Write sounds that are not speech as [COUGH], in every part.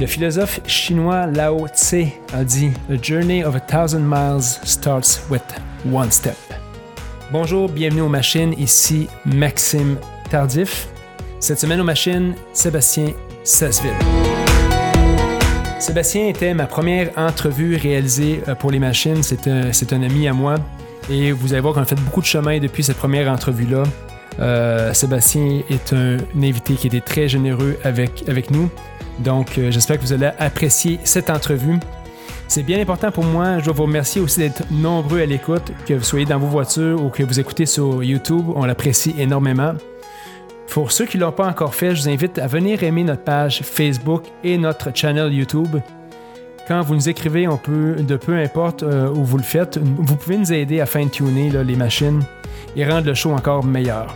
Le philosophe chinois Lao Tse a dit A journey of a thousand miles starts with one step. Bonjour, bienvenue aux machines, ici Maxime Tardif. Cette semaine aux machines, Sébastien Sasseville. Sébastien était ma première entrevue réalisée euh, pour les machines. C'est un, un ami à moi. Et vous allez voir qu'on a fait beaucoup de chemin depuis cette première entrevue-là. Euh, Sébastien est un, invité qui était très généreux avec, avec nous. Donc, euh, j'espère que vous allez apprécier cette entrevue. C'est bien important pour moi. Je dois vous remercier aussi d'être nombreux à l'écoute, que vous soyez dans vos voitures ou que vous écoutez sur YouTube. On l'apprécie énormément. Pour ceux qui ne l'ont pas encore fait, je vous invite à venir aimer notre page Facebook et notre channel YouTube. Quand vous nous écrivez, on peut, de peu importe euh, où vous le faites, vous pouvez nous aider à fine-tuner les machines et rendre le show encore meilleur.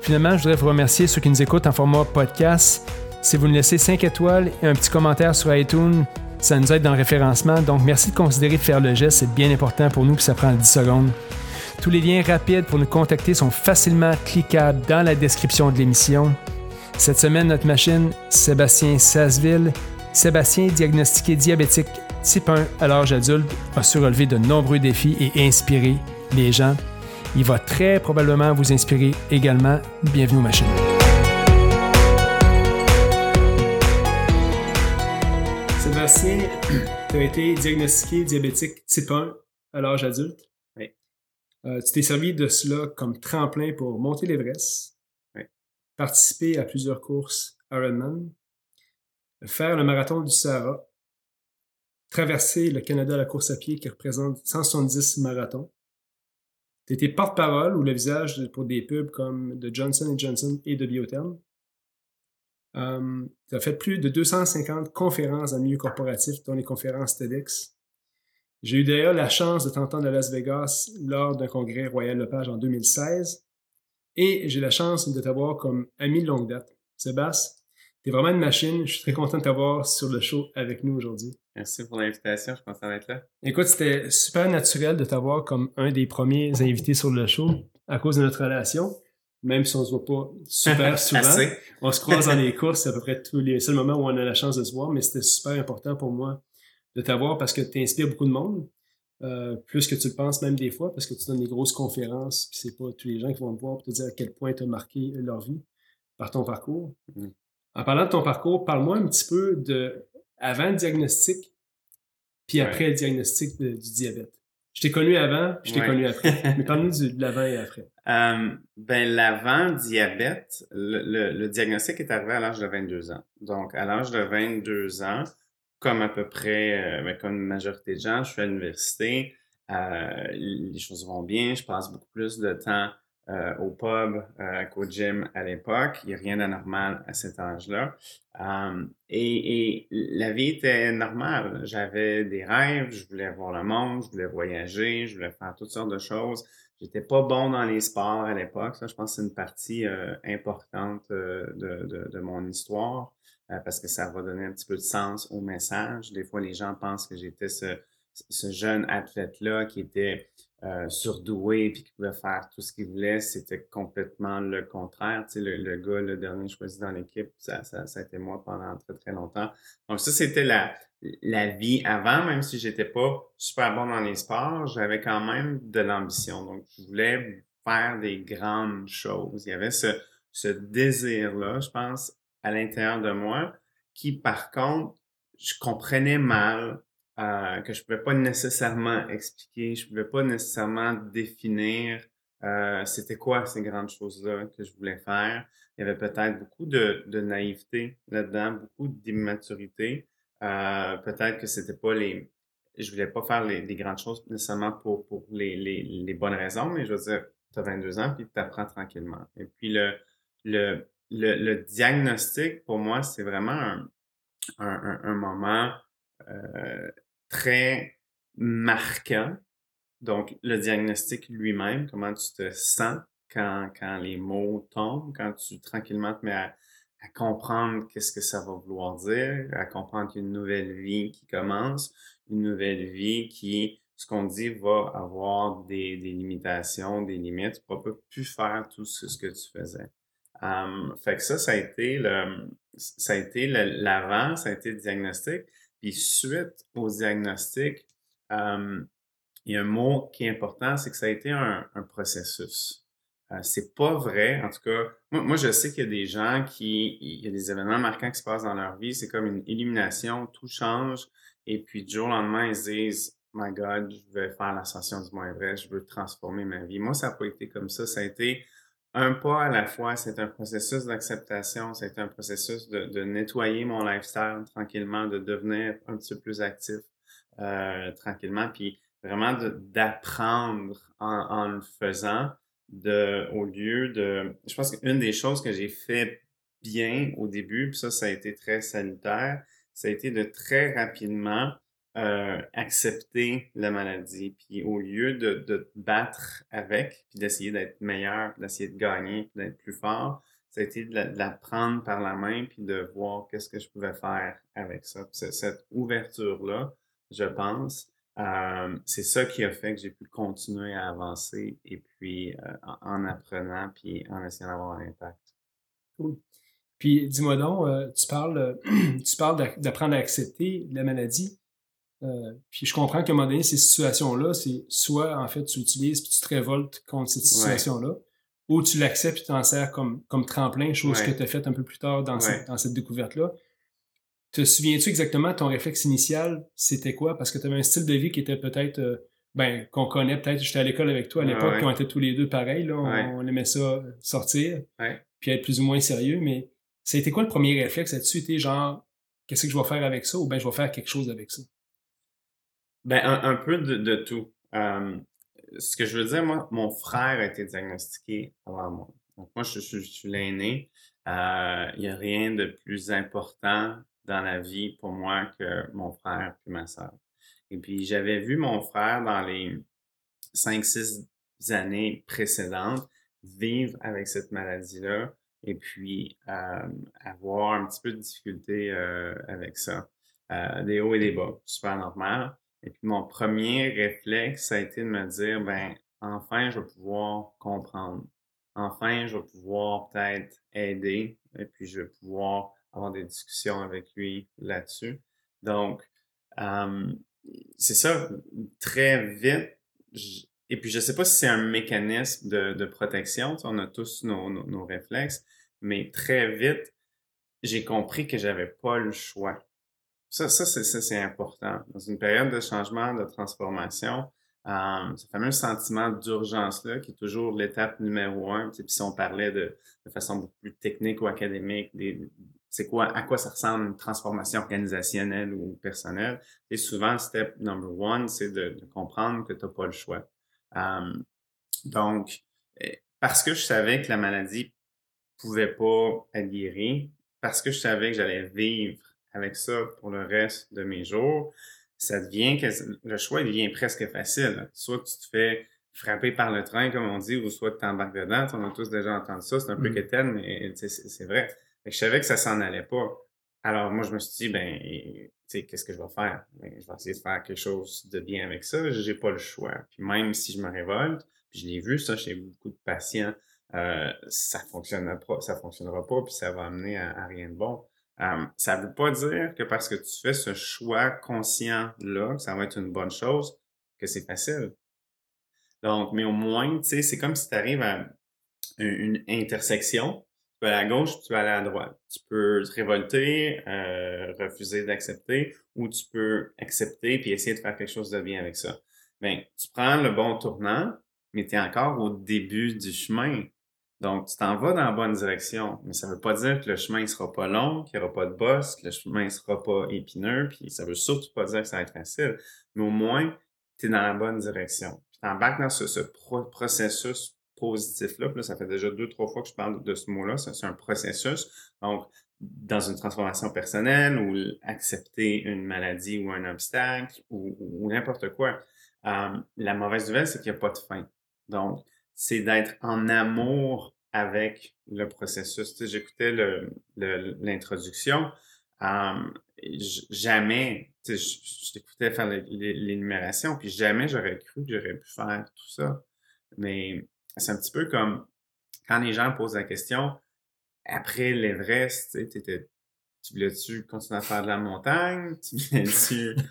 Finalement, je voudrais vous remercier ceux qui nous écoutent en format podcast. Si vous nous laissez 5 étoiles et un petit commentaire sur iTunes, ça nous aide dans le référencement. Donc, merci de considérer de faire le geste. C'est bien important pour nous, puis ça prend 10 secondes. Tous les liens rapides pour nous contacter sont facilement cliquables dans la description de l'émission. Cette semaine, notre machine, Sébastien Sasseville. Sébastien, diagnostiqué diabétique type 1 à l'âge adulte, a su relever de nombreux défis et inspirer les gens. Il va très probablement vous inspirer également. Bienvenue aux machines. Tu [CLEARS THROAT] as été diagnostiqué diabétique type 1 à l'âge adulte. Euh, tu t'es servi de cela comme tremplin pour monter l'Everest, participer à plusieurs courses Ironman, faire le marathon du Sahara, traverser le Canada à la course à pied qui représente 170 marathons. Tu étais porte-parole ou le visage pour des pubs comme de Johnson Johnson et de Biotherm. Euh, tu as fait plus de 250 conférences en milieu corporatif, dont les conférences TEDx. J'ai eu d'ailleurs la chance de t'entendre à Las Vegas lors d'un congrès Royal Lepage en 2016 et j'ai la chance de t'avoir comme ami de longue date. Sébastien, t'es vraiment une machine. Je suis très content de t'avoir sur le show avec nous aujourd'hui. Merci pour l'invitation. Je pense être là. Écoute, c'était super naturel de t'avoir comme un des premiers invités sur le show à cause de notre relation. Même si on se voit pas super [LAUGHS] souvent. on se croise dans [LAUGHS] les courses, à peu près tous les seuls moments où on a la chance de se voir, mais c'était super important pour moi de t'avoir parce que tu inspires beaucoup de monde. Euh, plus que tu le penses même des fois, parce que tu donnes des grosses conférences, puis c'est pas tous les gens qui vont te voir pour te dire à quel point tu as marqué leur vie par ton parcours. Mm. En parlant de ton parcours, parle-moi un petit peu de avant le diagnostic, puis après le diagnostic du diabète. Je t'ai connu avant, puis je t'ai connu après. [LAUGHS] Mais parle-nous de l'avant et après. Euh, ben, l'avant diabète, le, le, diagnostic est arrivé à l'âge de 22 ans. Donc, à l'âge de 22 ans, comme à peu près, euh, ben, comme une majorité de gens, je suis à l'université, euh, les choses vont bien, je passe beaucoup plus de temps euh, au pub euh, qu'au gym à l'époque. Il n'y a rien d'anormal à cet âge-là. Et, et, la vie était normale. J'avais des rêves, je voulais voir le monde, je voulais voyager, je voulais faire toutes sortes de choses. J'étais pas bon dans les sports à l'époque. Ça, je pense que c'est une partie importante de, de, de, mon histoire. Euh, parce que ça va donner un petit peu de sens au message. Des fois, les gens pensent que j'étais ce, ce jeune athlète-là qui était euh, surdoué puis qui pouvait faire tout ce qu'il voulait. C'était complètement le contraire. Tu sais, le, le gars, le dernier choisi dans l'équipe, ça, ça, ça a été moi pendant très, très longtemps. Donc ça, c'était la, la vie avant, même si j'étais pas super bon dans les sports, j'avais quand même de l'ambition. Donc, je voulais faire des grandes choses. Il y avait ce, ce désir-là, je pense, à l'intérieur de moi qui, par contre, je comprenais mal, euh, que je pouvais pas nécessairement expliquer, je pouvais pas nécessairement définir euh, c'était quoi ces grandes choses-là que je voulais faire. Il y avait peut-être beaucoup de, de naïveté là-dedans, beaucoup d'immaturité. Euh, peut-être que c'était pas les, je voulais pas faire les, les grandes choses nécessairement pour, pour les, les, les, bonnes raisons, mais je veux dire, tu as 22 ans puis tu apprends tranquillement. Et puis le, le, le, diagnostic, pour moi, c'est vraiment un, un, un moment euh, très marquant. Donc, le diagnostic lui-même, comment tu te sens quand, quand les mots tombent, quand tu tranquillement te mets à, comprendre qu'est-ce que ça va vouloir dire, à comprendre qu'il y a une nouvelle vie qui commence, une nouvelle vie qui, ce qu'on dit, va avoir des, limitations, des limites. Tu ne vas plus faire tout ce, ce que tu faisais. fait que ça, ça a été le, ça a été l'avant, ça a été le diagnostic. Puis suite au diagnostic, il y a un mot qui est important, c'est que ça a été un, processus. Euh, c'est pas vrai, en tout cas, moi, je sais qu'il y a des gens qui, il y a des événements marquants qui se passent dans leur vie, c'est comme une illumination, tout change, et puis du jour au lendemain, ils se disent, My God, je vais faire l'ascension du moins vrai, je veux transformer ma vie. Moi, ça n'a pas été comme ça, ça a été un pas à la fois, c'est un processus d'acceptation, c'est un processus de, nettoyer mon lifestyle tranquillement, de devenir un petit peu plus actif euh, tranquillement, puis vraiment d'apprendre en, en, le faisant, de, au lieu de... Je pense qu'une des choses que j'ai fait bien au début, puis ça, ça a été très salutaire, ça a été de très rapidement euh, accepter la maladie. Puis au lieu de, de battre avec, puis d'essayer d'être meilleur, d'essayer de gagner, d'être plus fort, ça a été de la, prendre par la main, puis de voir qu'est-ce que je pouvais faire avec ça. cette ouverture-là, je pense, euh, c'est ça qui a fait que j'ai pu continuer à avancer et puis euh, en, apprenant puis en essayant d'avoir un impact. Cool. Puis dis-moi donc, tu parles, [CLEARS THROAT] tu parles d'apprendre à accepter la maladie. Euh, puis je comprends qu'à un moment donné, ces situations-là, c'est soit en fait tu l'utilises puis tu te révoltes contre cette situation-là, ou tu l'acceptes et tu t'en sers comme, comme tremplin, chose que tu as faite un peu plus tard dans cette, dans cette découverte-là. Te souviens-tu exactement ton réflexe initial, c'était quoi? Parce que tu avais un style de vie qui était peut-être, euh, ben, qu'on connaît peut-être, j'étais à l'école avec toi à l'époque, puis on était tous les deux pareils, là, on, aimait ça sortir, puis être plus ou moins sérieux, mais c'était quoi le premier réflexe? Là-dessus? C'était genre, qu'est-ce que je vais faire avec ça? Ou ben, je vais faire quelque chose avec ça? Ben, un, peu de, tout. ce que je veux dire, moi, mon frère a été diagnostiqué avant moi. Donc, moi, je, suis l'aîné. Euh, il n'y a rien de plus important dans la vie pour moi que mon frère et ma soeur. Et puis, j'avais vu mon frère dans les cinq, six années précédentes vivre avec cette maladie-là et puis avoir un petit peu de difficulté euh, avec ça. Euh, des hauts et des bas, super normal. Et puis mon premier réflexe, ça a été de me dire, ben, enfin, je vais pouvoir comprendre. Enfin, je vais pouvoir peut-être aider et puis je vais pouvoir avoir des discussions avec lui là-dessus. Donc, c'est ça, très vite. et puis, je ne sais pas si c'est un mécanisme de, de protection, on a tous nos, nos réflexes, mais très vite, j'ai compris que j'avais pas le choix. Ça, ça c'est important. Dans une période de changement, de transformation, euh, ce fameux sentiment d'urgence-là, qui est toujours l'étape numéro un, puis si on parlait de, de, façon beaucoup plus technique ou académique, c'est quoi, à quoi ça ressemble une transformation organisationnelle ou personnelle. Et souvent, step number one, c'est de, de, comprendre que tu n'as pas le choix. Euh, donc, eh, parce que je savais que la maladie pouvait pas être guérie, parce que je savais que j'allais vivre avec ça pour le reste de mes jours, ça devient que le choix devient presque facile. Soit tu te fais frapper par le train, comme on dit, ou soit tu t'embarques dedans. On a tous déjà entendu ça. C'est un peu mmh. quétaine, mais c'est vrai. je savais que ça s'en allait pas. Alors moi, je me suis dit, ben, tu sais, qu'est-ce que je vais faire? Ben, je vais essayer de faire quelque chose de bien avec ça. J'ai pas le choix. Puis même si je me révolte, puis je l'ai vu ça chez beaucoup de patients, euh, ça fonctionnera pas, ça fonctionnera pas, puis ça va amener à rien de bon. Euh, ça ne veut pas dire que parce que tu fais ce choix conscient-là, ça va être une bonne chose, que c'est facile. Donc, mais au moins, tu sais, c'est comme si tu arrives à une, intersection. Tu peux aller à gauche, tu peux aller à droite. Tu peux te révolter, euh, refuser d'accepter, ou tu peux accepter puis essayer de faire quelque chose de bien avec ça. Bien, tu prends le bon tournant, mais tu es encore au début du chemin. Donc, tu t'en vas dans la bonne direction, mais ça ne veut pas dire que le chemin ne sera pas long, qu'il n'y aura pas de boss, que le chemin ne sera pas épineux, puis ça veut surtout pas dire que ça va être facile. Mais au moins, tu es dans la bonne direction. Tu t'embarques dans ce, processus positif-là. Là, ça fait déjà deux, trois fois que je parle de ce mot-là. C'est un processus. Donc, dans une transformation personnelle ou accepter une maladie ou un obstacle ou, n'importe quoi. Euh, la mauvaise nouvelle, c'est qu'il n'y a pas de fin. Donc, c'est d'être en amour avec le processus. Tu sais, J'écoutais l'introduction. Le, jamais, tu sais, je, t'écoutais faire l'énumération, puis jamais j'aurais cru que j'aurais pu faire tout ça. Mais c'est un petit peu comme quand les gens posent la question après l'Everest, tu tu voulais-tu continuer à faire de la montagne? [LAUGHS] Tu voulais-tu, tu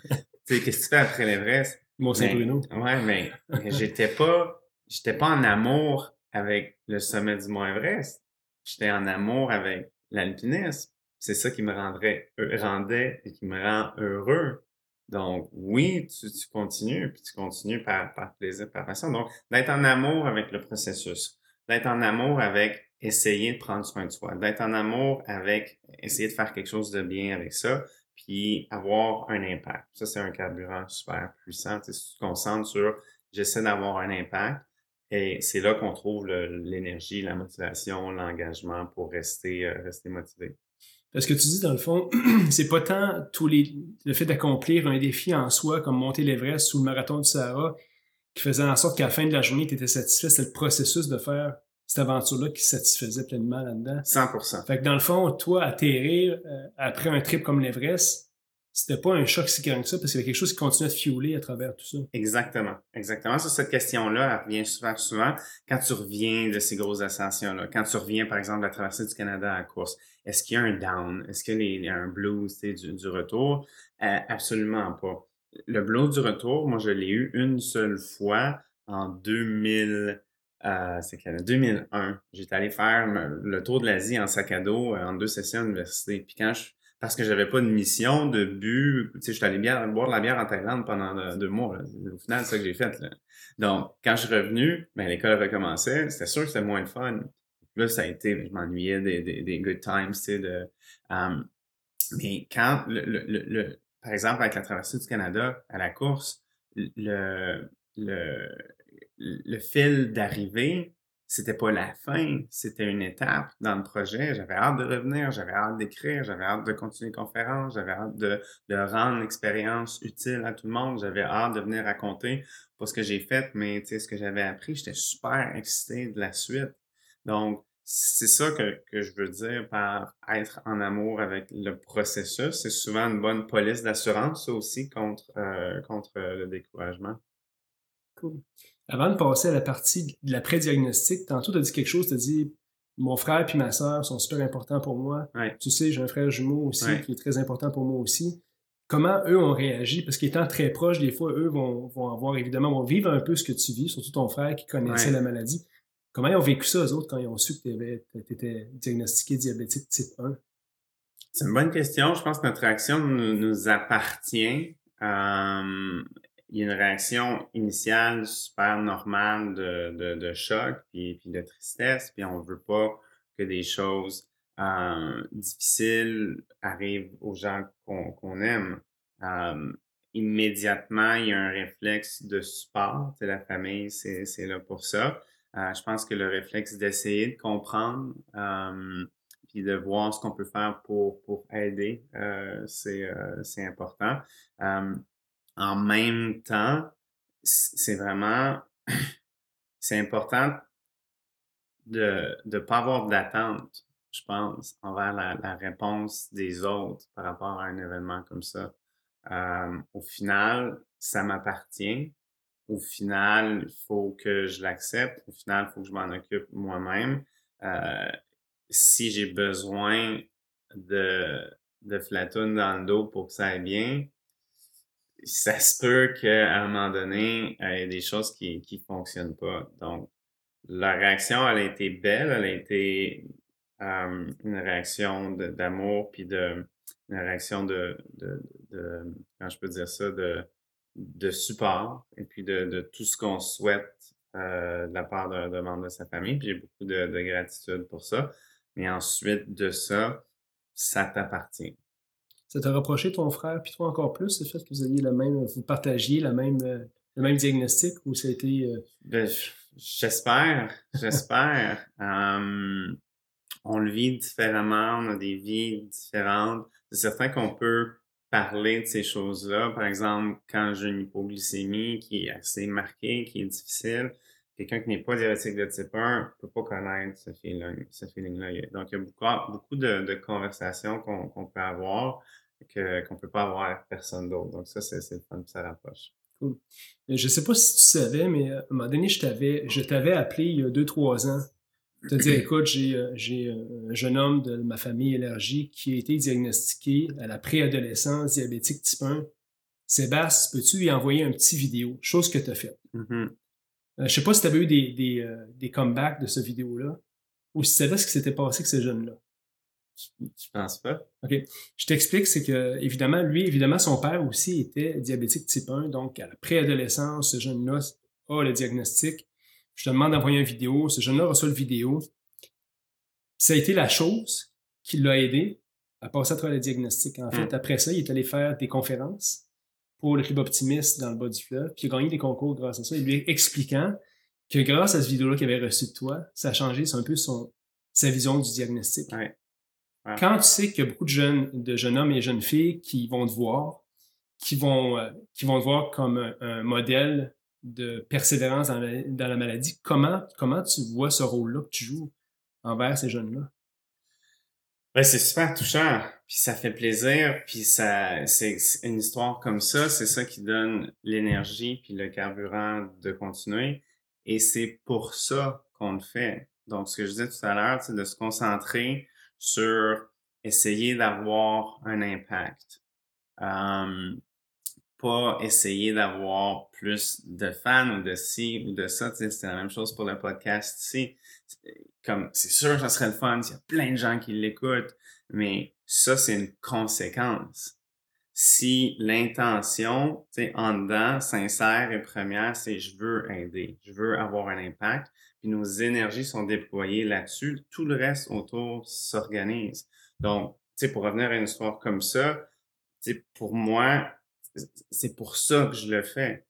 sais, qu'est-ce que tu fais après l'Everest? Mont-Saint-Bruno. Ouais, mais, j'étais pas, j'étais pas en amour avec le sommet du Mont Everest. J'étais en amour avec l'alpinisme. C'est ça qui me rendrait, rendait et qui me rend heureux. Donc, oui, tu, tu continues, puis tu continues par, par plaisir, par passion. Donc, d'être en amour avec le processus, d'être en amour avec essayer de prendre soin de soi, d'être en amour avec essayer de faire quelque chose de bien avec ça, puis avoir un impact. Ça, c'est un carburant super puissant. Tu si tu te concentres sur j'essaie d'avoir un impact, et c'est là qu'on trouve l'énergie, la motivation, l'engagement pour rester, euh, rester motivé. Parce que tu dis, dans le fond, [CLEARS THROAT] c'est pas tant tous les, le fait d'accomplir un défi en soi, comme monter l'Everest ou le marathon du Sahara, qui faisait en sorte qu'à la fin de la journée, tu étais satisfait. C'est le processus de faire cette aventure-là qui satisfaisait pleinement là-dedans. 100%. Fait que dans le fond, toi, atterrir euh, après un trip comme l'Everest, c'était pas un choc si grand que ça parce qu'il y avait quelque chose qui continue à te fiouler à travers tout ça. Exactement. Exactement. Sur cette question-là, elle revient souvent, souvent quand tu reviens de ces grosses ascensions-là. Quand tu reviens, par exemple, de la traversée du Canada à la course. Est-ce qu'il y a un down? Est-ce qu'il y a un blues du, du retour? Euh, absolument pas. Le blues du retour, moi, je l'ai eu une seule fois en 2000. Euh, c'est qu'en 2001, j'étais allé faire le tour de l'Asie en sac à dos euh, en deux sessions à l'université. Puis quand je, parce que j'avais pas de mission, de but, tu sais, j'étais allé boire de la bière en Thaïlande pendant deux mois. Au final, c'est ça que j'ai fait. Là. Donc, quand je suis revenu, ben, l'école recommençait. C'était sûr que c'était moins de fun. Là, ça a été, je m'ennuyais des, des, des, good times, tu sais, de, um, mais quand, le, le, le, par exemple, avec la traversée du Canada à la course, le, le, le fil d'arrivée, c'était pas la fin, c'était une étape dans le projet. J'avais hâte de revenir, j'avais hâte d'écrire, j'avais hâte de continuer les conférences, j'avais hâte de, de rendre l'expérience utile à tout le monde, j'avais hâte de venir raconter pas ce que j'ai fait, mais ce que j'avais appris. J'étais super excité de la suite. Donc, c'est ça que, que je veux dire par être en amour avec le processus. C'est souvent une bonne police d'assurance, aussi, contre, euh, contre le découragement. Cool. Avant de passer à la partie de l'après-diagnostic, tantôt tu as dit quelque chose, tu as dit mon frère et ma soeur sont super importants pour moi. Tu sais, j'ai un frère jumeau aussi qui est très important pour moi aussi. Comment eux ont réagi? Parce qu'étant très proches, des fois, eux vont, vont avoir évidemment, vont vivre un peu ce que tu vis, surtout ton frère qui connaissait la maladie. Comment ils ont vécu ça, eux autres, quand ils ont su que tu étais diagnostiqué diabétique type 1? C'est une bonne question. Je pense que notre réaction nous, appartient. Euh, il y a une réaction initiale super normale de, de, choc puis, puis de tristesse, puis on veut pas que des choses euh, difficiles arrivent aux gens qu'on aime. Euh, immédiatement, il y a un réflexe de support. la famille, c'est là pour ça. Euh, je pense que le réflexe d'essayer de comprendre euh, puis de voir ce qu'on peut faire pour, pour aider, c'est important en même temps, c'est vraiment, [CLEARS THROAT] c'est important de ne pas avoir d'attente, je pense, envers la, réponse des autres par rapport à un événement comme ça. Au final, ça m'appartient. Au final, il faut que je l'accepte. Au final, il faut que je m'en occupe moi-même. Euh, si j'ai besoin de, de flatoun dans le dos pour que ça aille bien, ça se peut qu'à un moment donné, il y ait des choses qui qui fonctionnent pas. Donc, la réaction, elle a été belle, elle a été une réaction d'amour, puis de une réaction de, de, de, comment je peux dire ça, de, de support, et puis de, de tout ce qu'on souhaite euh, de la part d'un membre de sa famille. Puis j'ai beaucoup de, de gratitude pour ça. Mais ensuite de ça, ça t'appartient. Ça t'a reproché ton frère, puis toi encore plus, le fait que vous ayez le même, vous partagiez la même, euh, le même diagnostic ou ça a été. Euh, ben, j'espère, j'espère. [LAUGHS] on le vit différemment, on a des vies différentes. C'est certain qu'on peut parler de ces choses-là. Par exemple, quand j'ai une hypoglycémie qui est assez marquée, qui est difficile, quelqu'un qui n'est pas diabétique de type 1 ne peut pas connaître ce feeling-là. Donc, il y a beaucoup, beaucoup de, de conversations qu'on peut avoir qu'on ne peut pas avoir avec personne d'autre. Donc, ça, c'est le fun, ça rapproche. Cool. Je ne sais pas si tu savais, mais à un moment donné, je t'avais, appelé il y a deux, trois ans te dire, [CLEARS THROAT] écoute, j'ai, euh, un jeune homme de ma famille élargie qui a été diagnostiqué à la préadolescence diabétique type 1. Sébastien, peux-tu lui envoyer un petit vidéo? Chose que tu as faite. Mm-hmm. Euh, je sais pas si tu avais eu des, des, euh, des comebacks de ce vidéo-là ou si tu savais ce qui s'était passé avec ce jeune-là. Je pense pas? OK. Je t'explique, c'est que, évidemment, lui, évidemment, son père aussi était diabétique type 1, donc à la préadolescence, ce jeune-là a le diagnostic. Je te demande d'envoyer une vidéo, ce jeune-là reçoit le vidéo. Ça a été la chose qui l'a aidé à passer à travers le diagnostic. En fait, mm. après ça, il est allé faire des conférences pour le club optimiste dans le bas du fleuve, puis il a gagné des concours grâce à ça, il lui expliquant que grâce à cette vidéo-là qu'il avait reçue de toi, ça a changé un peu son, sa vision du diagnostic. Quand tu sais qu'il y a beaucoup de jeunes, de jeunes hommes et jeunes filles qui vont te voir, qui vont, euh, qui vont te voir comme un, modèle de persévérance dans la, dans la, maladie, comment, comment tu vois ce rôle-là que tu joues envers ces jeunes-là? Ben, c'est super touchant, puis ça fait plaisir, puis ça, c'est une histoire comme ça, c'est ça qui donne l'énergie puis le carburant de continuer, et c'est pour ça qu'on le fait. Donc, ce que je disais tout à l'heure, c'est de se concentrer sur essayer d'avoir un impact. Um, pas essayer d'avoir plus de fans ou de ci ou de ça. C'est la même chose pour le podcast ici. Comme, c'est sûr, ça serait le fun s'il y a plein de gens qui l'écoutent, mais ça, c'est une conséquence. Si l'intention, tu sais, en dedans, sincère et première, c'est je veux aider, je veux avoir un impact, puis nos énergies sont déployées là-dessus, tout le reste autour s'organise. Donc, tu sais, pour revenir à une histoire comme ça, tu sais, pour moi, c'est pour ça que je le fais.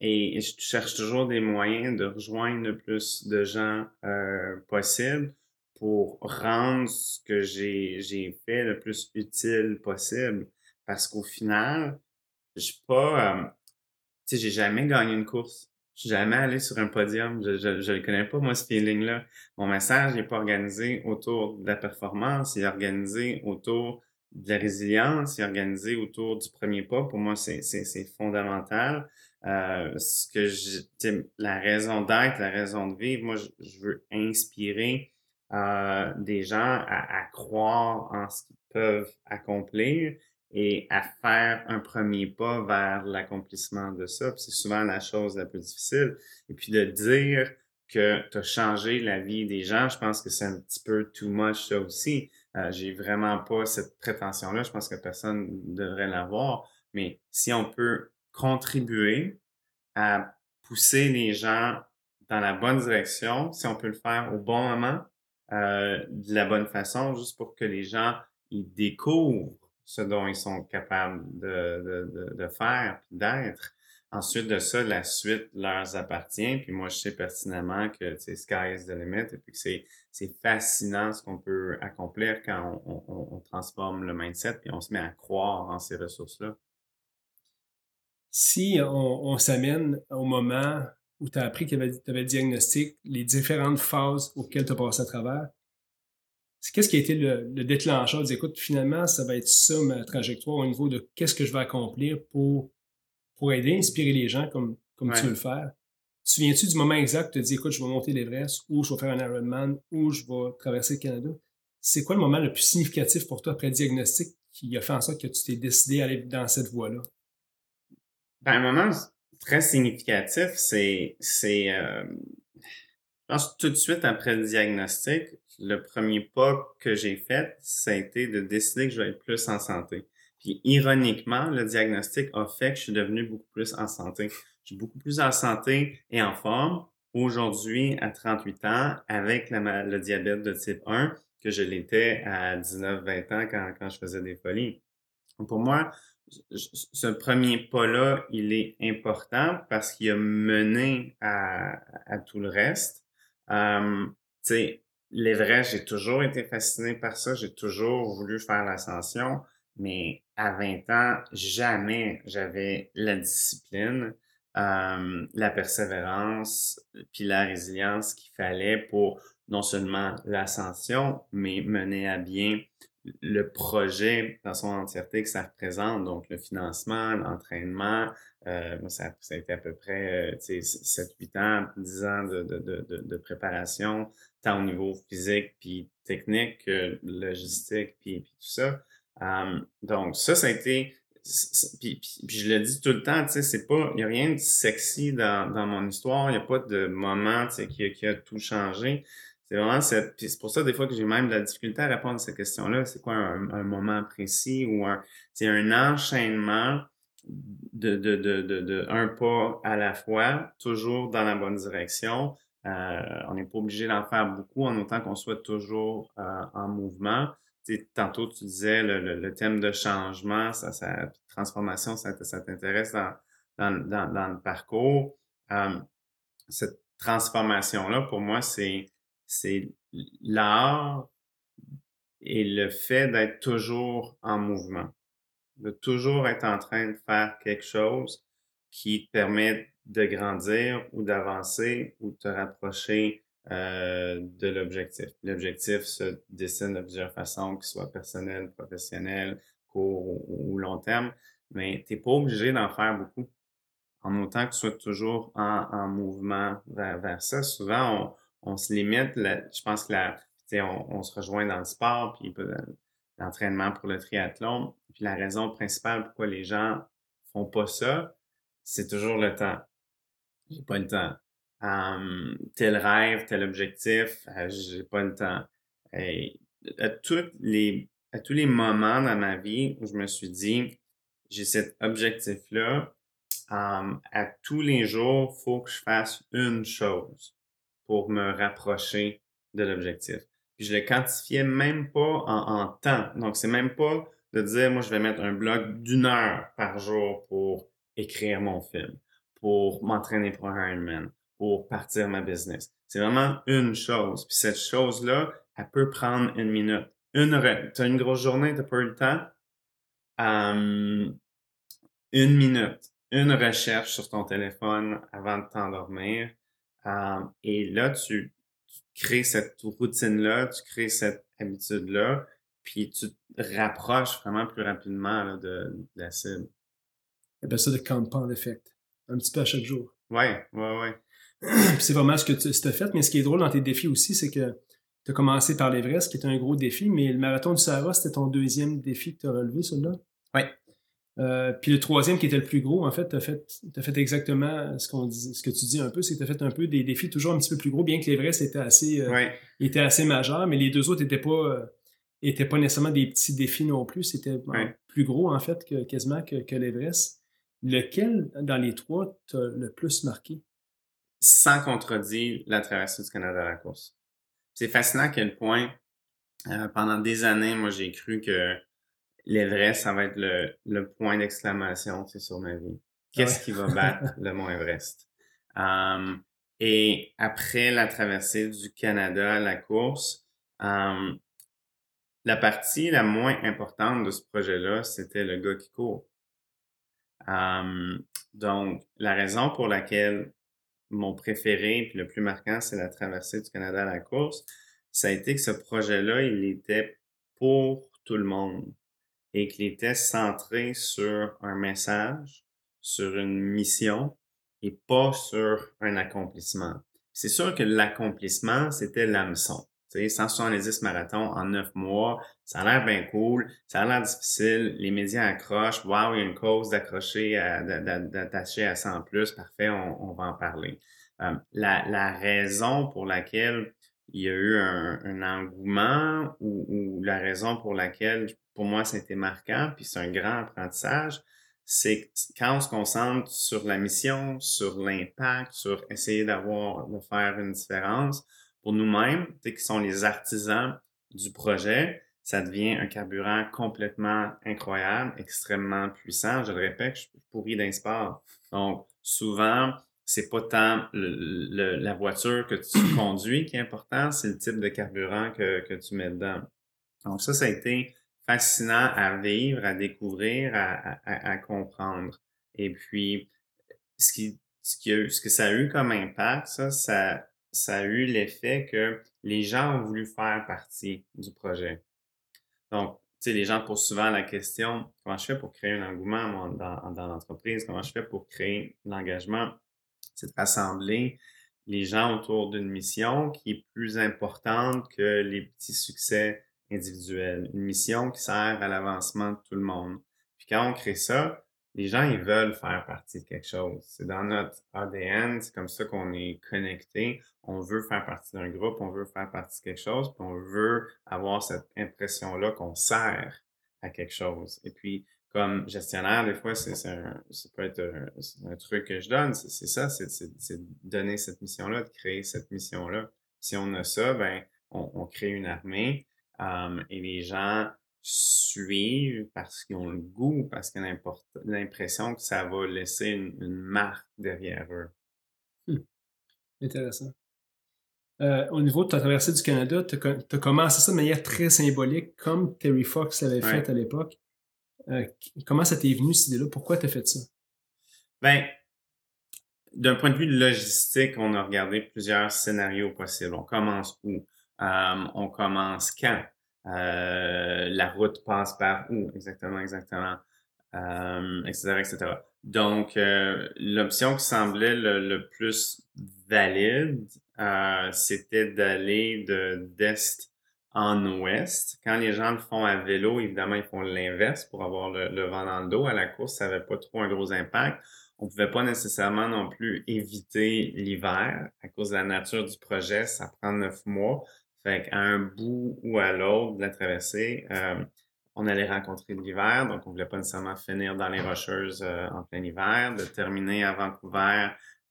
Et, je cherche toujours des moyens de rejoindre le plus de gens euh, possible pour rendre ce que j'ai fait le plus utile possible. Parce qu'au final, je pas, euh, tu sais, j'ai jamais gagné une course. Je suis jamais allé sur un podium. Je, je, je connais pas, moi, ce feeling-là. Mon message n'est pas organisé autour de la performance. Il est organisé autour de la résilience, il est organisé autour du premier pas. Pour moi, c'est fondamental. Euh, ce que je, la raison d'être, la raison de vivre, moi, je, veux inspirer euh, des gens à, croire en ce qu'ils peuvent accomplir et à faire un premier pas vers l'accomplissement de ça. c'est souvent la chose la plus difficile. Et puis de dire que tu as changé la vie des gens, je pense que c'est un petit peu too much ça aussi. Euh, j'ai vraiment pas cette prétention-là. Je pense que personne devrait l'avoir. Mais si on peut contribuer à pousser les gens dans la bonne direction, si on peut le faire au bon moment, euh, de la bonne façon, juste pour que les gens ils découvrent ce dont ils sont capables de, de, de, faire, d'être. Ensuite de ça, la suite leur appartient. Puis moi, je sais pertinemment que sky is the limit et puis que c'est, c'est fascinant ce qu'on peut accomplir quand on, on, on, transforme le mindset puis on se met à croire en ces ressources-là. Si on, on s'amène au moment où tu as appris que tu avais le diagnostic, les différentes phases auxquelles tu as passé à travers, qu'est-ce qui a été le, le déclencheur? Dire, écoute, finalement, ça va être ça ma trajectoire au niveau de qu'est-ce que je vais accomplir pour, pour aider, inspirer les gens comme, comme tu veux le faire. Tu viens-tu du moment exact où tu te dis, écoute, je vais monter l'Everest ou je vais faire un Ironman ou je vais traverser le Canada? C'est quoi le moment le plus significatif pour toi après le diagnostic qui a fait en sorte que tu t'es décidé à aller dans cette voie-là? Un moment très significatif, c'est, c'est, euh, je pense tout de suite après le diagnostic, le premier pas que j'ai fait, ça a été de décider que je vais être plus en santé. Puis ironiquement, le diagnostic a fait que je suis devenu beaucoup plus en santé. Je suis beaucoup plus en santé et en forme aujourd'hui à 38 ans avec le diabète de type 1 que je l'étais à 19-20 ans quand, quand je faisais des folies. Pour moi, ce premier pas-là, il est important parce qu'il a mené à, tout le reste. Euh, L'Everest, j'ai toujours été fasciné par ça. J'ai toujours voulu faire l'ascension. Mais à 20 ans, jamais j'avais la discipline, euh, la persévérance, puis la résilience qu'il fallait pour non seulement l'ascension, mais mener à bien le projet dans son entièreté que ça représente, donc le financement, l'entraînement, moi, ça, ça, a été à peu près 7-8 ans, 10 ans de, de, de, de, préparation, tant au niveau physique, puis technique, logistique, puis, puis tout ça. donc, ça, ça a été puis, puis, je le dis tout le temps, il y a rien de sexy dans, dans mon histoire, il n'y a pas de moment, tu sais, qui a tout changé. C'est vraiment cette, c'est pour ça des fois que j'ai même de la difficulté à répondre à cette question-là. C'est quoi un, un, moment précis ou un, c'est un enchaînement de, de, de, de, de, un pas à la fois, toujours dans la bonne direction. Euh, on n'est pas obligé d'en faire beaucoup en autant qu'on soit toujours euh, en mouvement tantôt, tu disais le, le, thème de changement, ça, ça transformation, ça, ça t'intéresse dans, dans, dans, dans, le parcours. Euh, cette transformation-là, pour moi, c'est, c'est l'art et le fait d'être toujours en mouvement, de toujours être en train de faire quelque chose qui te permet de grandir ou d'avancer ou de te rapprocher euh, de l'objectif. L'objectif se dessine de plusieurs façons, qu'il soit personnel, professionnel, court ou, long terme, mais tu n'es pas obligé d'en faire beaucoup. En autant que tu sois toujours en, en mouvement vers, vers, ça, souvent on, on se limite. je pense que la, on, on, se rejoint dans le sport, puis l'entraînement pour le triathlon. Puis la raison principale pourquoi les gens font pas ça, c'est toujours le temps. J'ai pas le temps tel rêve, tel objectif, euh, j'ai pas le temps. À, tous les, à tous les moments dans ma vie où je me suis dit, j'ai cet objectif-là, à tous les jours, faut que je fasse une chose pour me rapprocher de l'objectif. Puis je le quantifiais même pas en, temps. Donc, c'est même pas de dire, moi, je vais mettre un bloc d'une heure par jour pour écrire mon film, pour m'entraîner pour un Ironman, pour partir ma business. C'est vraiment une chose. Puis cette chose-là, elle peut prendre une minute. Une tu as une grosse journée, tu n'as pas eu le temps? une minute. Une recherche sur ton téléphone avant de t'endormir. Et là, tu, crées cette routine-là, tu crées cette habitude-là, puis tu te rapproches vraiment plus rapidement de, la cible. Et bien ça, le compound effect. Un petit peu à chaque jour. Ouais, ouais, ouais c'est vraiment ce que tu as fait. Mais ce qui est drôle dans tes défis aussi, c'est que tu as commencé par l'Everest, qui est un gros défi, mais le marathon du Sahara, c'était ton deuxième défi que tu as relevé, celui-là? Oui. Euh, puis le troisième qui était le plus gros, en fait, tu as fait, as fait exactement ce, qu'on ce que tu dis un peu, c'est que tu as fait un peu des défis toujours un petit peu plus gros, bien que l'Everest était assez, euh, était assez majeur, mais les deux autres n'étaient pas, euh, pas nécessairement des petits défis non plus, c'était plus gros, en fait, que, quasiment que, que l'Everest. Lequel, dans les trois, t'as le plus marqué? sans contredire la traversée du Canada à la course. C'est fascinant à quel point, euh, pendant des années, moi, j'ai cru que l'Everest, ça va être le, le point d'exclamation sur ma vie. Qu'est-ce qui va battre le Mont Everest? Um, et après la traversée du Canada à la course, um, la partie la moins importante de ce projet-là, c'était le gars qui court. Um, donc, la raison pour laquelle mon préféré puis le plus marquant, c'est la traversée du Canada à la course. Ça a été que ce projet-là, il était pour tout le monde et qu'il était centré sur un message, sur une mission et pas sur un accomplissement. C'est sûr que l'accomplissement, c'était l'hameçon. 170 marathons en 9 mois, ça a l'air bien cool, ça a l'air difficile, les médias accrochent, wow, il y a une cause d'accrocher, d'attacher à 100 plus, parfait, on, va en parler. Euh, la, la, raison pour laquelle il y a eu un, un engouement ou, la raison pour laquelle, pour moi, c'était marquant, puis c'est un grand apprentissage, c'est quand on se concentre sur la mission, sur l'impact, sur essayer d'avoir, de faire une différence, pour nous-mêmes, qui sont les artisans du projet, ça devient un carburant complètement incroyable, extrêmement puissant. Je le répète, je suis pourri d'un sport. Donc, souvent, c'est pas tant la voiture que tu [CLEARS THROAT] conduis qui est important, c'est le type de carburant que, que tu mets dedans. Donc, ça, ça a été fascinant à vivre, à découvrir, à, à, à comprendre. Et puis, ce qui, ce qui a eu, ce que ça a eu comme impact, ça, ça ça a eu l'effet que les gens ont voulu faire partie du projet. Donc, sais, les gens posent souvent la question comment je fais pour créer un engouement dans, dans l'entreprise? Comment je fais pour créer l'engagement? C'est rassembler les gens autour d'une mission qui est plus importante que les petits succès individuels. Une mission qui sert à l'avancement de tout le monde. Puis quand on crée ça, les gens, ils veulent faire partie de quelque chose. C'est dans notre ADN, c'est comme ça qu'on est connecté. On veut faire partie d'un groupe, on veut faire partie de quelque chose, puis on veut avoir cette impression-là qu'on sert à quelque chose. Et puis, comme gestionnaire, des fois, c'est ça peut être un, truc que je donne. C'est ça, c'est donner cette mission-là, de créer cette mission-là. Si on a ça, ben, on, crée une armée um, et les gens suivent parce qu'ils ont le goût, parce qu'ils ont l'impression que ça va laisser une, marque derrière eux. Hum. Intéressant. Euh, au niveau de ta traversée du Canada, tu as, commencé ça de manière très symbolique, comme Terry Fox l'avait fait à l'époque. Euh, comment ça t'est venu cette idée-là? Pourquoi tu as fait ça? Ben, d'un point de vue logistique, on a regardé plusieurs scénarios possibles. On commence où? Euh, on commence quand? Euh, la route passe par où? Exactement, exactement, etc., etc. Donc, l'option qui semblait le, plus valide, c'était d'aller de d'est en ouest. Quand les gens le font à vélo, évidemment, ils font l'inverse pour avoir le, vent dans le dos. À la course, ça n'avait pas trop un gros impact. On pouvait pas nécessairement non plus éviter l'hiver à cause de la nature du projet. Ça prend neuf mois. Fait qu'à un bout ou à l'autre de la traversée, euh, on allait rencontrer l'hiver, donc on voulait pas nécessairement finir dans les Rocheuses euh, en plein hiver. De terminer à Vancouver,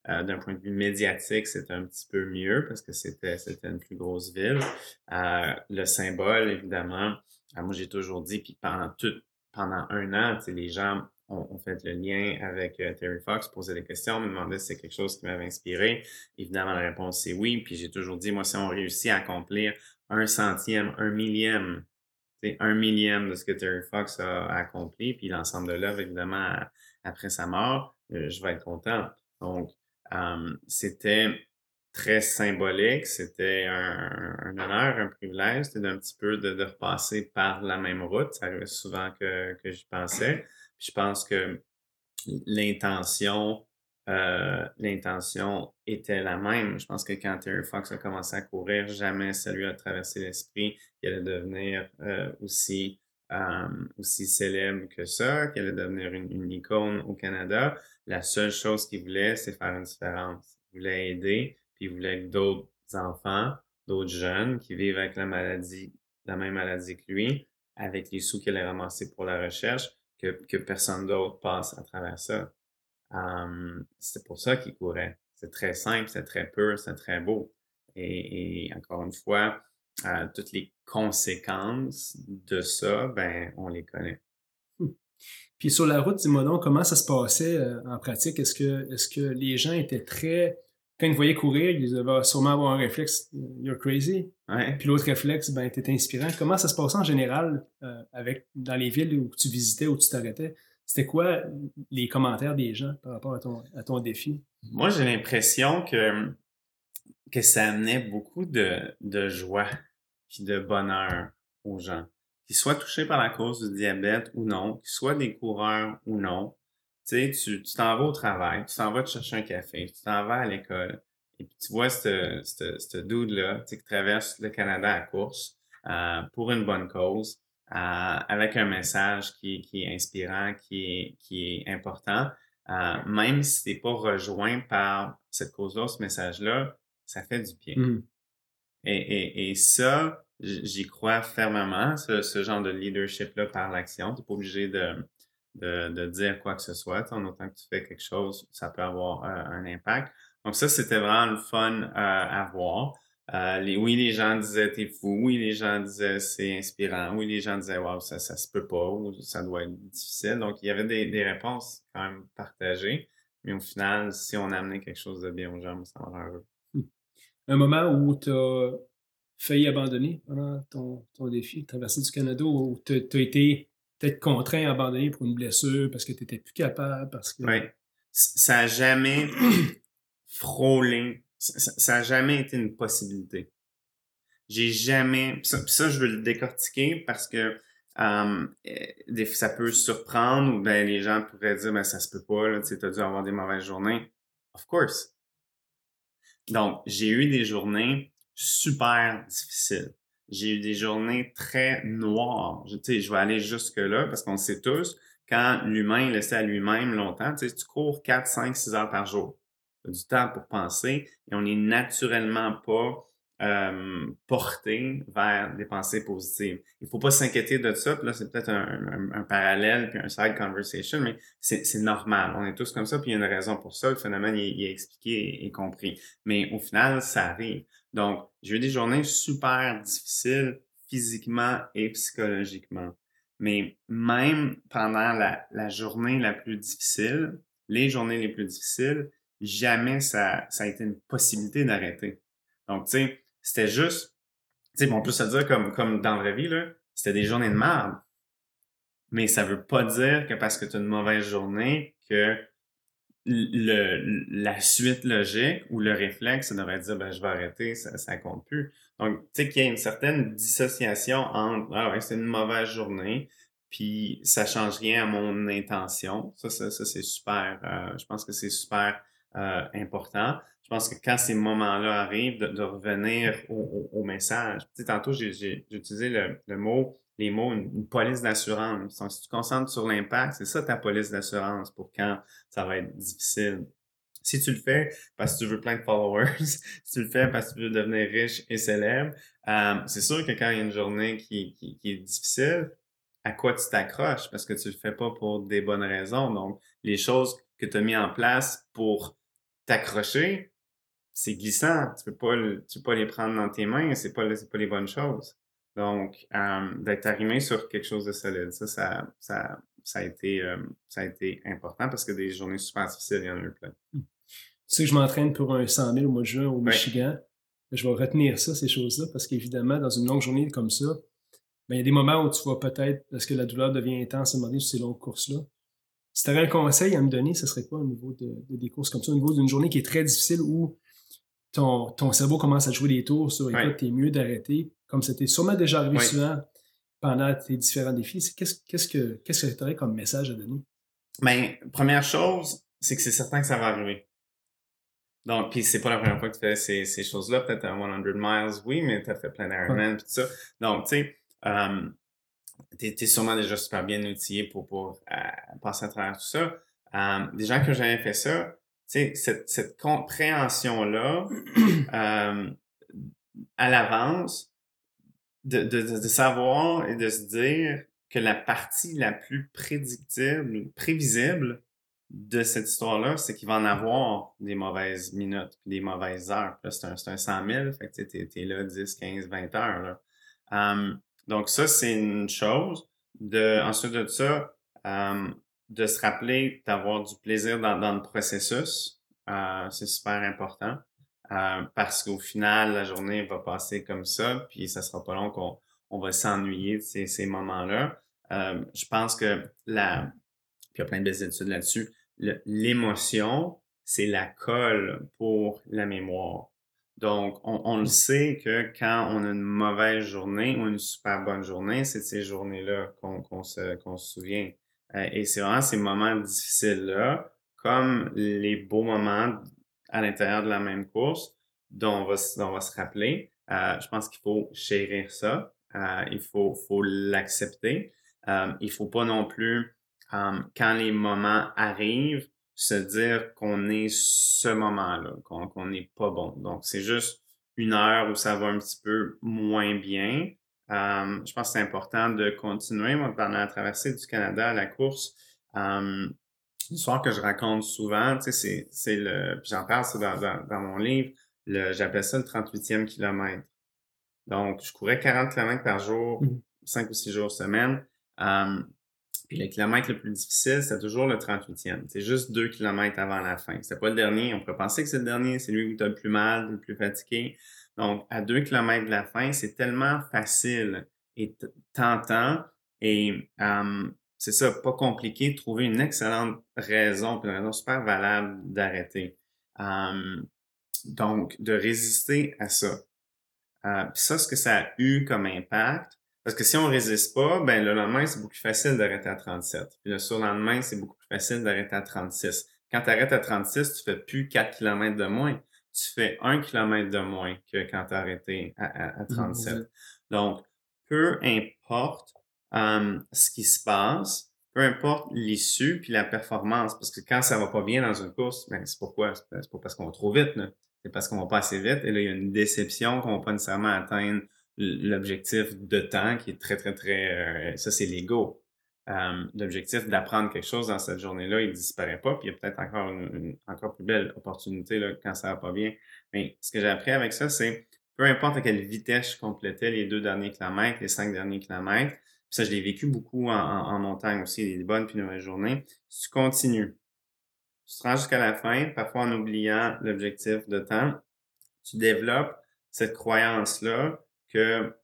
euh, d'un point de vue médiatique, c'était un petit peu mieux parce que c'était une plus grosse ville. le symbole, évidemment, moi j'ai toujours dit, puis pendant tout, pendant un an, les gens on, fait le lien avec euh, Terry Fox, poser des questions, me demander si c'est quelque chose qui m'avait inspiré. Évidemment, la réponse c'est oui. Puis j'ai toujours dit, moi, si on réussit à accomplir un centième, un millième, un millième de ce que Terry Fox a, accompli, puis l'ensemble de l'œuvre, évidemment, après sa mort, euh, je vais être content. Donc, c'était très symbolique, c'était un, honneur, un privilège, c'était un petit peu de, repasser par la même route. Ça arrivait souvent que, que j'y pensais je pense que l'intention, euh, l'intention était la même. Je pense que quand Terry Fox a commencé à courir, jamais ça lui a traversé l'esprit qu'il allait devenir euh, aussi, euh, aussi célèbre que ça, qu'il allait devenir une, icône au Canada. La seule chose qu'il voulait, c'est faire une différence. Il voulait aider, puis il voulait que d'autres enfants, d'autres jeunes qui vivent avec la maladie, la même maladie que lui, avec les sous qu'il a ramassés pour la recherche, que, personne d'autre passe à travers ça. c'est pour ça qu'il courait. C'est très simple, c'est très pur, c'est très beau. Et, encore une fois, euh, toutes les conséquences de ça, ben, on les connaît. Hum. Puis sur la route, dis-moi donc, comment ça se passait euh, en pratique? Est-ce que, est-ce que les gens étaient très quand ils voyaient courir, ils devaient sûrement avoir un réflexe You're crazy. Puis l'autre réflexe, ben, t'es inspirant. Comment ça se passait en général euh, avec dans les villes où tu visitais, où tu t'arrêtais? C'était quoi les commentaires des gens par rapport à ton, à ton défi? Moi, j'ai l'impression que, que ça amenait beaucoup de, de joie puis de bonheur aux gens. Qu'ils soient touchés par la cause du diabète ou non, qu'ils soient des coureurs ou non, tu sais, tu t'en vas au travail, tu t'en vas te chercher un café, tu t'en vas à l'école, et puis tu vois ce, ce, ce dude-là qui traverse le Canada à course euh, pour une bonne cause, euh, avec un message qui, qui est inspirant, qui est, qui est important. Euh, même si tu n'es pas rejoint par cette cause-là, ce message-là, ça fait du bien. Mmh. Et, et, et ça, j'y crois fermement, ce, ce genre de leadership-là par l'action. Tu n'es pas obligé de de, de, dire quoi que ce soit. En autant que tu fais quelque chose, ça peut avoir euh, un impact. Donc ça, c'était vraiment le fun euh, à voir. Euh, les, oui, les gens disaient t'es fou. Oui, les gens disaient c'est inspirant. Oui, les gens disaient wow, ça, ça se peut pas ou ça doit être difficile. Donc il y avait des, des réponses quand même partagées. Mais au final, si on a amené quelque chose de bien aux gens, ça m'a heureux. Un moment où tu as failli abandonner pendant ton, défi, traverser du Canada, où tu as été peut-être contraint à abandonner pour une blessure parce que tu n'étais plus capable. Oui. Ça n'a jamais [CLEARS THROAT] frôlé, ça n'a jamais été une possibilité. J'ai jamais... Ça, ça, je veux le décortiquer parce que Um, ça peut surprendre ou ben les gens pourraient dire ben ça se peut pas tu as dû avoir des mauvaises journées. Of course. Donc j'ai eu des journées super difficiles. J'ai eu des journées très noires. Je, je vais aller jusque là parce qu'on sait tous quand l'humain est laissé à lui-même longtemps, tu cours 4, 5, 6 heures par jour. Tu as du temps pour penser et on n'est naturellement pas euh, porté vers des pensées positives. Il faut pas s'inquiéter de ça. Puis là, c'est peut-être un, parallèle puis un side conversation, mais c'est normal. On est tous comme ça, puis il y a une raison pour ça. Le phénomène il, est expliqué et, compris. Mais au final, ça arrive. Donc, j'ai eu des journées super difficiles physiquement et psychologiquement. Mais même pendant la, la journée la plus difficile, les journées les plus difficiles, jamais ça, ça a été une possibilité d'arrêter. Donc, tu sais, c'était juste, tu sais, on peut se dire comme, comme dans la vraie vie, là, c'était des journées de merde. Mais ça veut pas dire que parce que tu as une mauvaise journée, que le, la suite logique ou le réflexe, ça devrait dire, ben, je vais arrêter, ça, ça compte plus. Donc, tu sais qu'il y a une certaine dissociation entre, ah ouais, c'est une mauvaise journée, puis ça change rien à mon intention. Ça, ça, ça c'est super, euh, je pense que c'est super euh, important je pense que quand ces moments-là arrivent, de, revenir au, message. Tu sais, tantôt, j'ai utilisé le, mot, les mots, une, police d'assurance. Si tu te concentres sur l'impact, c'est ça ta police d'assurance pour quand ça va être difficile. Si tu le fais parce que tu veux plein de followers, [LAUGHS] si tu le fais parce que tu veux devenir riche et célèbre, euh, c'est sûr que quand il y a une journée qui, qui, qui est difficile, à quoi tu t'accroches? Parce que tu le fais pas pour des bonnes raisons. Donc, les choses que tu as mis en place pour t'accrocher, c'est glissant. Tu peux pas, tu peux pas les prendre dans tes mains. C'est pas, c'est pas les bonnes choses. Donc, euh, d'être arrimé sur quelque chose de solide, ça, ça, ça, ça a été, euh, ça a été important parce que des journées super difficiles, il y en a eu plein. Tu sais que je m'entraîne pour un 100 000 au mois de juin au Michigan. Je vais retenir ça, ces choses-là, parce qu'évidemment, dans une longue journée comme ça, ben, il y a des moments où tu vas peut-être, parce que la douleur devient intense à un moment donné sur ces longues courses-là. Si tu avais un conseil à me donner, ce serait quoi au niveau de, des courses comme ça, au niveau d'une journée qui est très difficile où ton, ton cerveau commence à jouer des tours sur écoute, t'es mieux d'arrêter, comme c'était sûrement déjà arrivé souvent pendant tes différents défis. Qu'est-ce qu'est-ce que qu'est-ce que tu aurais comme message à donner? Ben, première chose, c'est que c'est certain que ça va arriver. Donc, puis c'est pas la première fois que tu fais ces, ces choses-là. Peut-être à 100 miles, oui, mais tu as fait plein d'Ironman et tout ça. Donc, tu sais, euh, tu es, sûrement déjà super bien outillé pour, pour euh, passer à travers tout ça. Euh, des gens qui ont jamais fait ça, cette, cette compréhension-là [CLEARS THROAT] euh, à l'avance, de, de, de, savoir et de se dire que la partie la plus prédictible, prévisible de cette histoire-là, c'est qu'il va en avoir des mauvaises minutes, des mauvaises heures. C'est un, un 100 000, fait que tu es, là 10, 15, 20 heures. Là. Um, donc ça, c'est une chose. De, ensuite de ça, um, de se rappeler d'avoir du plaisir dans, dans le processus. Euh, c'est super important euh, parce qu'au final, la journée va passer comme ça, puis ça sera pas long qu'on on va s'ennuyer de ces, ces moments-là. Euh, je pense que la, puis il y a plein de belles études là-dessus, l'émotion, c'est la colle pour la mémoire. Donc, on, le sait que quand on a une mauvaise journée ou une super bonne journée, c'est ces journées-là qu'on se, se souvient. Euh, et c'est vraiment ces moments difficiles-là, comme les beaux moments à l'intérieur de la même course, dont on va, dont on va se rappeler. Euh, je pense qu'il faut chérir ça. Euh, il faut, faut l'accepter. Euh, il faut pas non plus, euh, quand les moments arrivent, se dire qu'on est ce moment-là, qu'on n'est pas bon. Donc, c'est juste une heure où ça va un petit peu moins bien. Euh, je pense que c'est important de continuer. Moi, pendant la traversée du Canada à la course, euh, l'histoire que je raconte souvent, tu sais, c'est le, j'en parle dans, dans, dans, mon livre, le, j'appelle ça le 38e kilomètre. Donc, je courais 40 km par jour, 5 mmh. ou 6 jours semaine. Puis le kilomètre le plus difficile, c'est toujours le 38e. C'est juste 2 km avant la fin. C'est pas le dernier. On pourrait penser que c'est le dernier. C'est lui où tu as le plus mal, le plus fatigué. Donc, à deux kilomètres de la fin, c'est tellement facile et tentant et c'est ça, pas compliqué de trouver une excellente raison, une raison super valable d'arrêter. donc, de résister à ça. Euh, ça, ce que ça a eu comme impact, Parce que si on résiste pas, ben le lendemain, c'est beaucoup plus facile d'arrêter à 37. Puis le surlendemain, c'est beaucoup plus facile d'arrêter à 36. Quand tu arrêtes à 36, tu fais plus 4 km de moins. Tu fais 1 km de moins que quand tu as arrêté à, 37. Mmh, Donc, peu importe euh, ce qui se passe, peu importe l'issue puis la performance, parce que quand ça va pas bien dans une course, ben c'est pourquoi? C'est pas parce qu'on va trop vite, c'est parce qu'on va pas assez vite. Et là, il y a une déception qu'on va pas nécessairement atteindre l'objectif de temps qui est très, très, très... Euh, ça, c'est l'ego. Euh, l'objectif d'apprendre quelque chose dans cette journée-là, il disparaît pas, puis il y a peut-être encore une, encore plus belle opportunité là, quand ça va pas bien. Mais ce que j'ai appris avec ça, c'est peu importe à quelle vitesse je complétais les deux derniers kilomètres, les cinq derniers kilomètres, ça, je l'ai vécu beaucoup en, montagne aussi, des bonnes puis mauvaises journées. Tu continues, tu te rends jusqu'à la fin, parfois en oubliant l'objectif de temps, tu développes cette croyance-là que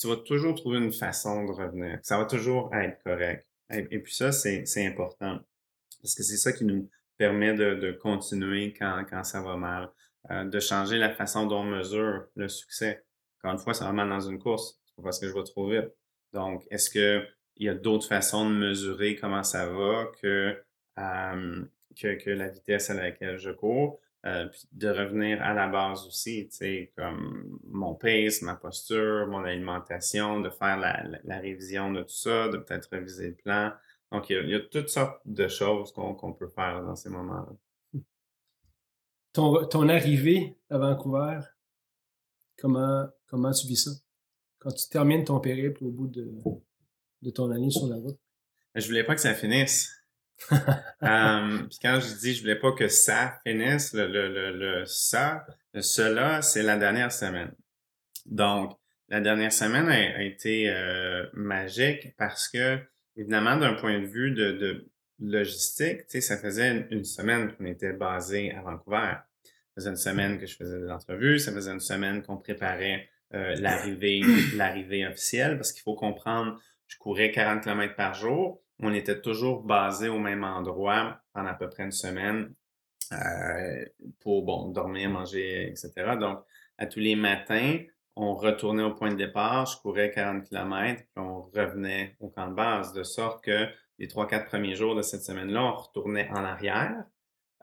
tu vas toujours trouver une façon de revenir, ça va toujours être correct. Et, puis ça, c'est important. Parce que c'est ça qui nous permet de, continuer quand, quand ça va mal, euh, de changer la façon dont on mesure le succès. Encore une fois, ça va mal dans une course, c'est pas parce que je vais trop vite. Donc, est-ce qu'il y a d'autres façons de mesurer comment ça va que, que, la vitesse à laquelle je cours? Euh, puis de revenir à la base aussi, tu sais, comme mon pace, ma posture, mon alimentation, de faire la, révision de tout ça, de peut-être réviser le plan. Donc, il y a, toutes sortes de choses qu'on peut faire dans ces moments-là. Ton, ton arrivée à Vancouver, comment, comment tu vis ça? quand tu termines ton périple au bout de, de ton année sur la route? Je voulais pas que ça finisse. [LAUGHS] Euh, puis quand je dis je voulais pas que ça finisse, le, le, le, le ça, le cela, c'est la dernière semaine. Donc, la dernière semaine a, été euh, magique parce que, évidemment, d'un point de vue de, de logistique, ça faisait une, semaine qu'on était basé à Vancouver. Ça faisait une semaine que je faisais des entrevues, ça faisait une semaine qu'on préparait euh, l'arrivée l'arrivée officielle parce qu'il faut comprendre, je courais 40 km par jour. On était toujours basé au même endroit pendant à peu près une semaine euh, pour bon dormir, manger, etc. Donc, à tous les matins, on retournait au point de départ, je courais 40 km, puis on revenait au camp de base, de sorte que les trois, quatre premiers jours de cette semaine-là, on retournait en arrière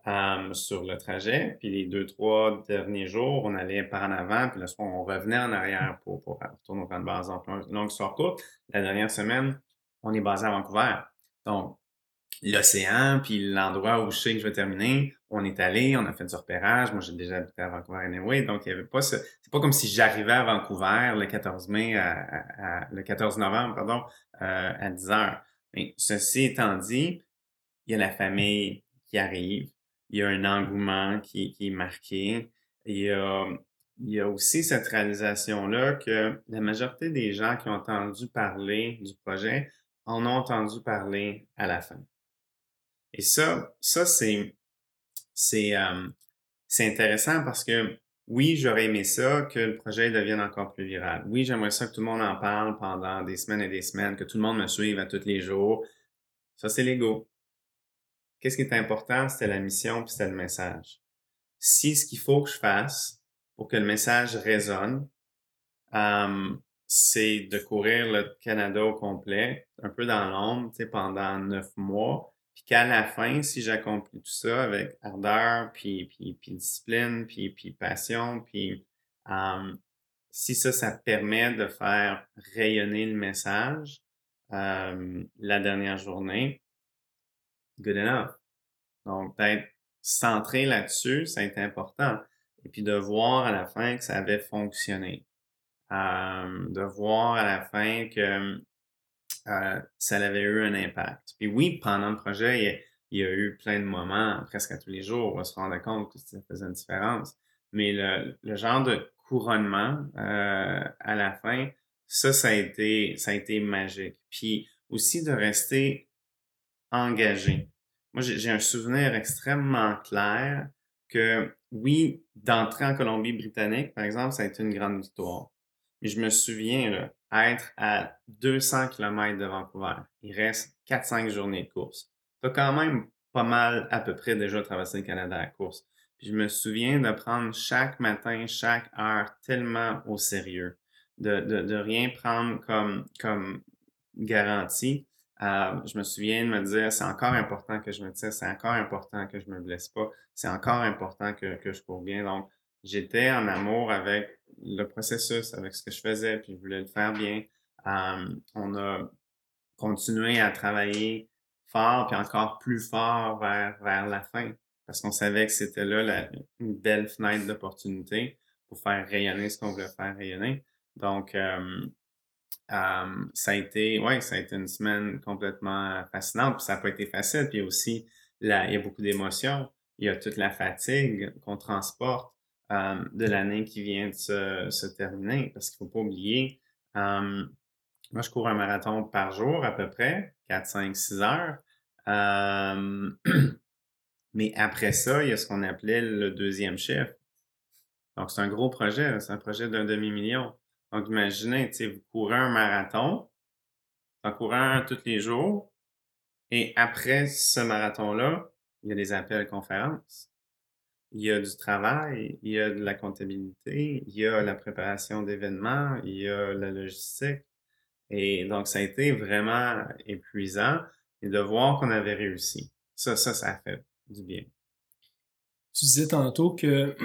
euh, sur le trajet. Puis les deux, trois derniers jours, on allait par en avant, puis le soir, on revenait en arrière pour, pour retourner au camp de base. Donc, longue histoire courte. La dernière semaine, on est basé à Vancouver. Donc, l'océan, puis l'endroit où je sais que je vais terminer, on est allé, on a fait du repérage. Moi, j'ai déjà habité à Vancouver anyway, donc il y avait pas ce... C'est pas comme si j'arrivais à Vancouver le 14 mai, à, le 14 novembre, pardon, euh, à 10 heures. Mais ceci étant dit, il y a la famille qui arrive, il y a un engouement qui, est marqué. Il y, a, il y a aussi cette réalisation-là que la majorité des gens qui ont entendu parler du projet en ont entendu parler à la fin. Et ça, ça c'est c'est euh, intéressant parce que oui, j'aurais aimé ça que le projet devienne encore plus viral. Oui, j'aimerais ça que tout le monde en parle pendant des semaines et des semaines, que tout le monde me suive à tous les jours. Ça, c'est l'ego qu'est-ce qui est important, c'était la mission puis c'était le message. Si ce qu'il faut que je fasse pour que le message résonne, euh, c'est de courir le Canada au complet, un peu dans l'ombre, pendant neuf mois, puis qu'à la fin, si j'accomplis tout ça avec ardeur, puis, puis, puis discipline, puis, puis passion, puis euh, si ça, ça permet de faire rayonner le message euh, la dernière journée, good enough. Donc, d'être centré là-dessus, ça a été important. Et puis de voir à la fin que ça avait fonctionné. Euh, de voir à la fin que euh, ça avait eu un impact. Puis oui, pendant le projet, il y, a, eu plein de moments, presque à tous les jours, où on se rendait compte que ça faisait une différence. Mais le, genre de couronnement euh, à la fin, ça, ça a été, ça a été magique. Puis aussi de rester engagé. Moi, j'ai un souvenir extrêmement clair que, oui, d'entrer en Colombie-Britannique, par exemple, ça a été une grande victoire. Je me souviens, être à 200 km de Vancouver. Il reste 4-5 journées de course. Tu as quand même pas mal, à peu près, déjà traversé le Canada à course. Puis je me souviens de prendre chaque matin, chaque heure tellement au sérieux. de, de, de rien prendre comme, comme garantie. Euh, je me souviens de me dire, c'est encore important que je me tire, c'est encore important que je me blesse pas, c'est encore important que, que je cours bien. Donc, j'étais en amour avec le processus, avec ce que je faisais, puis je voulais le faire bien. On a continué à travailler fort, puis encore plus fort vers, vers la fin, parce qu'on savait que c'était là la, une belle fenêtre d'opportunité pour faire rayonner ce qu'on voulait faire rayonner. Donc, ça a été, ouais, ça a été une semaine complètement fascinante. Puis ça n'a pas été facile. Puis aussi, là, il y a beaucoup d'émotions. Il y a toute la fatigue qu'on transporte euh, de l'année qui vient de se, terminer. Parce qu'il ne faut pas oublier, euh, moi, je cours un marathon par jour à peu près, 4, 5, 6 heures. Euh, [CLEARS THROAT] mais après ça, il y a ce qu'on appelait le deuxième chiffre. Donc, c'est un gros projet. C'est un projet d'un demi-million. Donc, imaginez, vous courez un marathon, en courant tous les jours, et après ce marathon-là, il y a des appels conférences, il y a du travail, il y a de la comptabilité, il y a la préparation d'événements, il y a la logistique. Et donc, ça a été vraiment épuisant et de voir qu'on avait réussi. Ça, ça, ça a fait du bien. Tu disais tantôt que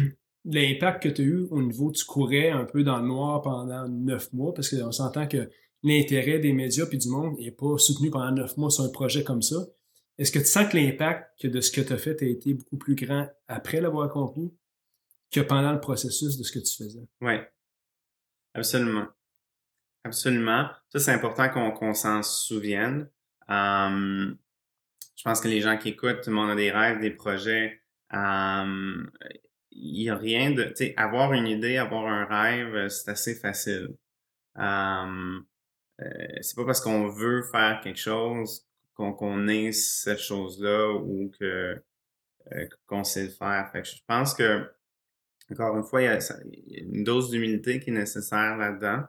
[CLEARS THROAT] l'impact que tu as eu au niveau, tu courais un peu dans le noir pendant neuf mois, parce qu'on s'entend que l'intérêt des médias puis du monde n'est pas soutenu pendant neuf mois sur un projet comme ça. Est-ce que tu sens que l'impact de ce que tu as fait a été beaucoup plus grand après l'avoir accompli que pendant le processus de ce que tu faisais? Oui, absolument. Absolument. Ça, c'est important qu'on s'en souvienne. Je pense que les gens qui écoutent, tout le monde a des rêves, des projets. Il n'y a rien de. Tu sais, avoir une idée, avoir un rêve, c'est assez facile. Euh, c'est pas parce qu'on veut faire quelque chose qu'on qu'on est cette chose-là ou que euh, qu'on sait le faire. Je pense que, encore une fois, il y a, une dose d'humilité qui est nécessaire là-dedans.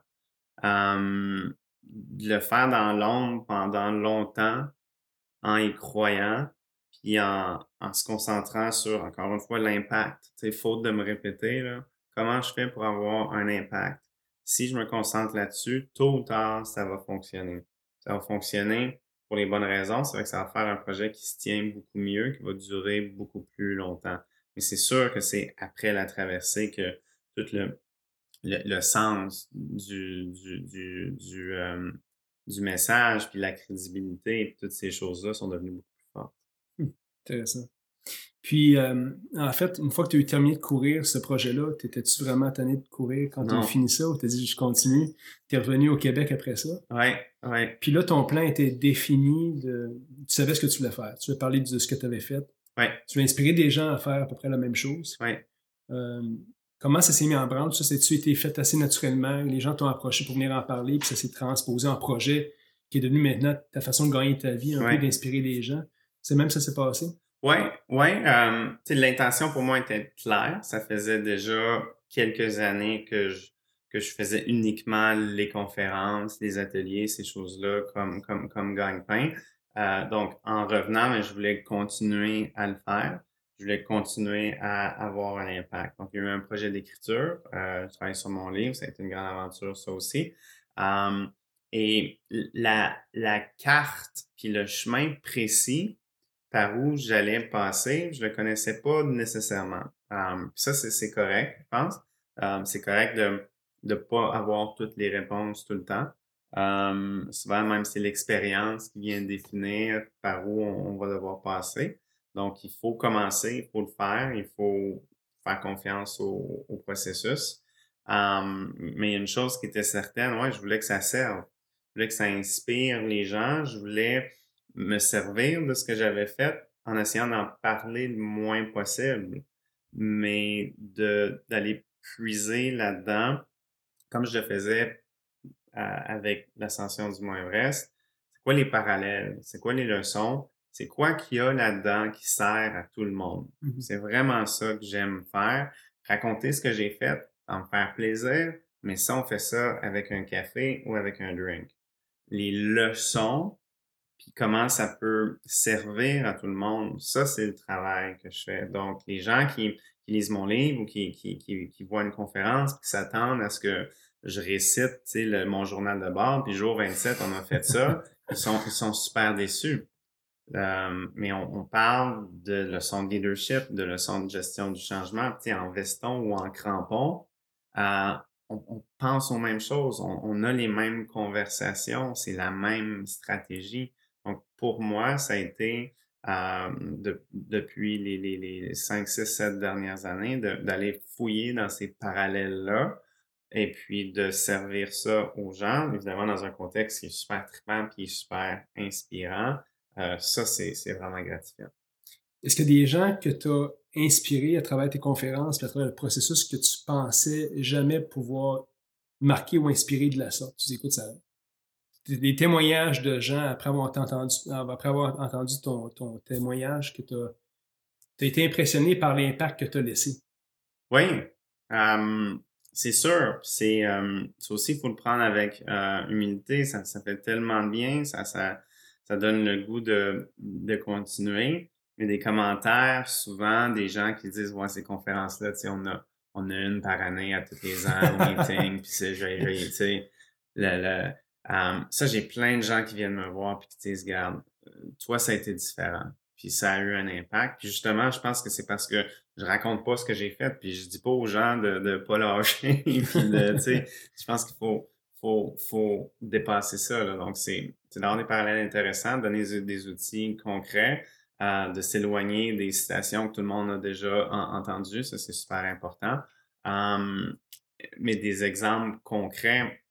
de le faire dans l'ombre pendant longtemps en y croyant, puis en, se concentrant sur, encore une fois, l'impact. C'est faute de me répéter, comment je fais pour avoir un impact? Si je me concentre là-dessus, tôt ou tard, ça va fonctionner. Ça va fonctionner pour les bonnes raisons. C'est vrai que ça va faire un projet qui se tient beaucoup mieux, qui va durer beaucoup plus longtemps. Mais c'est sûr que c'est après la traversée que tout le, le, sens du, du, du, du, euh, message, puis la crédibilité, toutes ces choses-là sont devenues beaucoup Intéressant. Puis, euh, en fait, une fois que tu as eu terminé de courir ce projet-là, t'étais-tu vraiment tanné de courir quand tu as fini ça ou t'as dit je continue? Tu es revenu au Québec après ça? Oui, oui. Puis là, ton plan était défini, de... tu savais ce que tu voulais faire. Tu veux parler de ce que tu avais fait. Oui. Tu veux inspirer des gens à faire à peu près la même chose. Oui. Euh, comment ça s'est mis en branle? Ça, c'est-tu été fait assez naturellement? Les gens t'ont approché pour venir en parler, puis ça s'est transposé en projet qui est devenu maintenant ta façon de gagner ta vie, un peu d'inspirer des gens. C'est même ça s'est passé? Oui, oui. Euh, L'intention pour moi était claire. Ça faisait déjà quelques années que je, que je faisais uniquement les conférences, les ateliers, ces choses-là comme, comme, comme gagne-pain. Euh, donc, en revenant, je voulais continuer à le faire. Je voulais continuer à avoir un impact. Donc, il y a eu un projet d'écriture. Euh, je travaille sur mon livre. Ça a été une grande aventure, ça aussi. Euh, et la, la carte puis le chemin précis par où j'allais passer, je le connaissais pas nécessairement. Ça, c'est correct, je pense. C'est correct de ne pas avoir toutes les réponses tout le temps. Um, souvent, même c'est l'expérience qui vient définir par où on, va devoir passer. Donc, il faut commencer, il faut le faire, il faut faire confiance au, au processus. mais une chose qui était certaine, ouais, je voulais que ça serve. Je voulais que ça inspire les gens. Je voulais me servir de ce que j'avais fait en essayant d'en parler le moins possible, mais de d'aller puiser là-dedans, comme je le faisais avec l'ascension du Mont Everest. C'est quoi les parallèles? C'est quoi les leçons? C'est quoi qu'il y a là-dedans qui sert à tout le monde? Mm-hmm. C'est vraiment ça que j'aime faire. Raconter ce que j'ai fait, en faire plaisir, mais ça, on fait ça avec un café ou avec un drink. Les leçons, puis comment ça peut servir à tout le monde. Ça, c'est le travail que je fais. Donc, les gens qui, qui lisent mon livre ou qui, qui, qui, qui voient une conférence, qui s'attendent à ce que je récite, tu sais, mon journal de bord, puis jour 27, on a fait ça. [LAUGHS] ils sont, ils sont super déçus. Euh, mais on, on, parle de leçons de leadership, de leçons de gestion du changement, tu sais, en veston ou en crampon. Euh, on, on, pense aux mêmes choses, on, on a les mêmes conversations, c'est la même stratégie. Donc, pour moi, ça a été de, depuis les, les, les 5, 6, 7 dernières années d'aller fouiller dans ces parallèles-là et puis de servir ça aux gens, évidemment dans un contexte qui est super trippant qui est super inspirant. Euh, ça, c'est vraiment gratifiant. Est-ce qu'il y a des gens que tu as inspirés à travers tes conférences, à travers le processus que tu pensais jamais pouvoir marquer ou inspirer de la sorte? Tu écoutes ça. Des témoignages de gens après avoir entendu, après avoir entendu ton, ton témoignage que tu as, été impressionné par l'impact que tu as laissé? Oui. c'est sûr. C'est aussi, il faut le prendre avec euh, humilité. Ça, ça fait tellement de bien. Ça, ça, ça donne le goût de, de continuer. Mais des commentaires, souvent, des gens qui disent, ouais, ces conférences-là, on a, on a une par année à tous les ans, meeting, puis c'est, ça, j'ai plein de gens qui viennent me voir puis qui disent, regarde, toi, ça a été différent. Puis ça a eu un impact. Puis justement, je pense que c'est parce que je raconte pas ce que j'ai fait, puis je dis pas aux gens de, de pas lâcher. [LAUGHS] puis de, je pense qu'il faut, faut, faut dépasser ça. Là. Donc, c'est d'avoir des parallèles intéressants, donner des, outils concrets, euh, de s'éloigner des citations que tout le monde a déjà entendues. Ça, c'est super important. Mais des exemples concrets,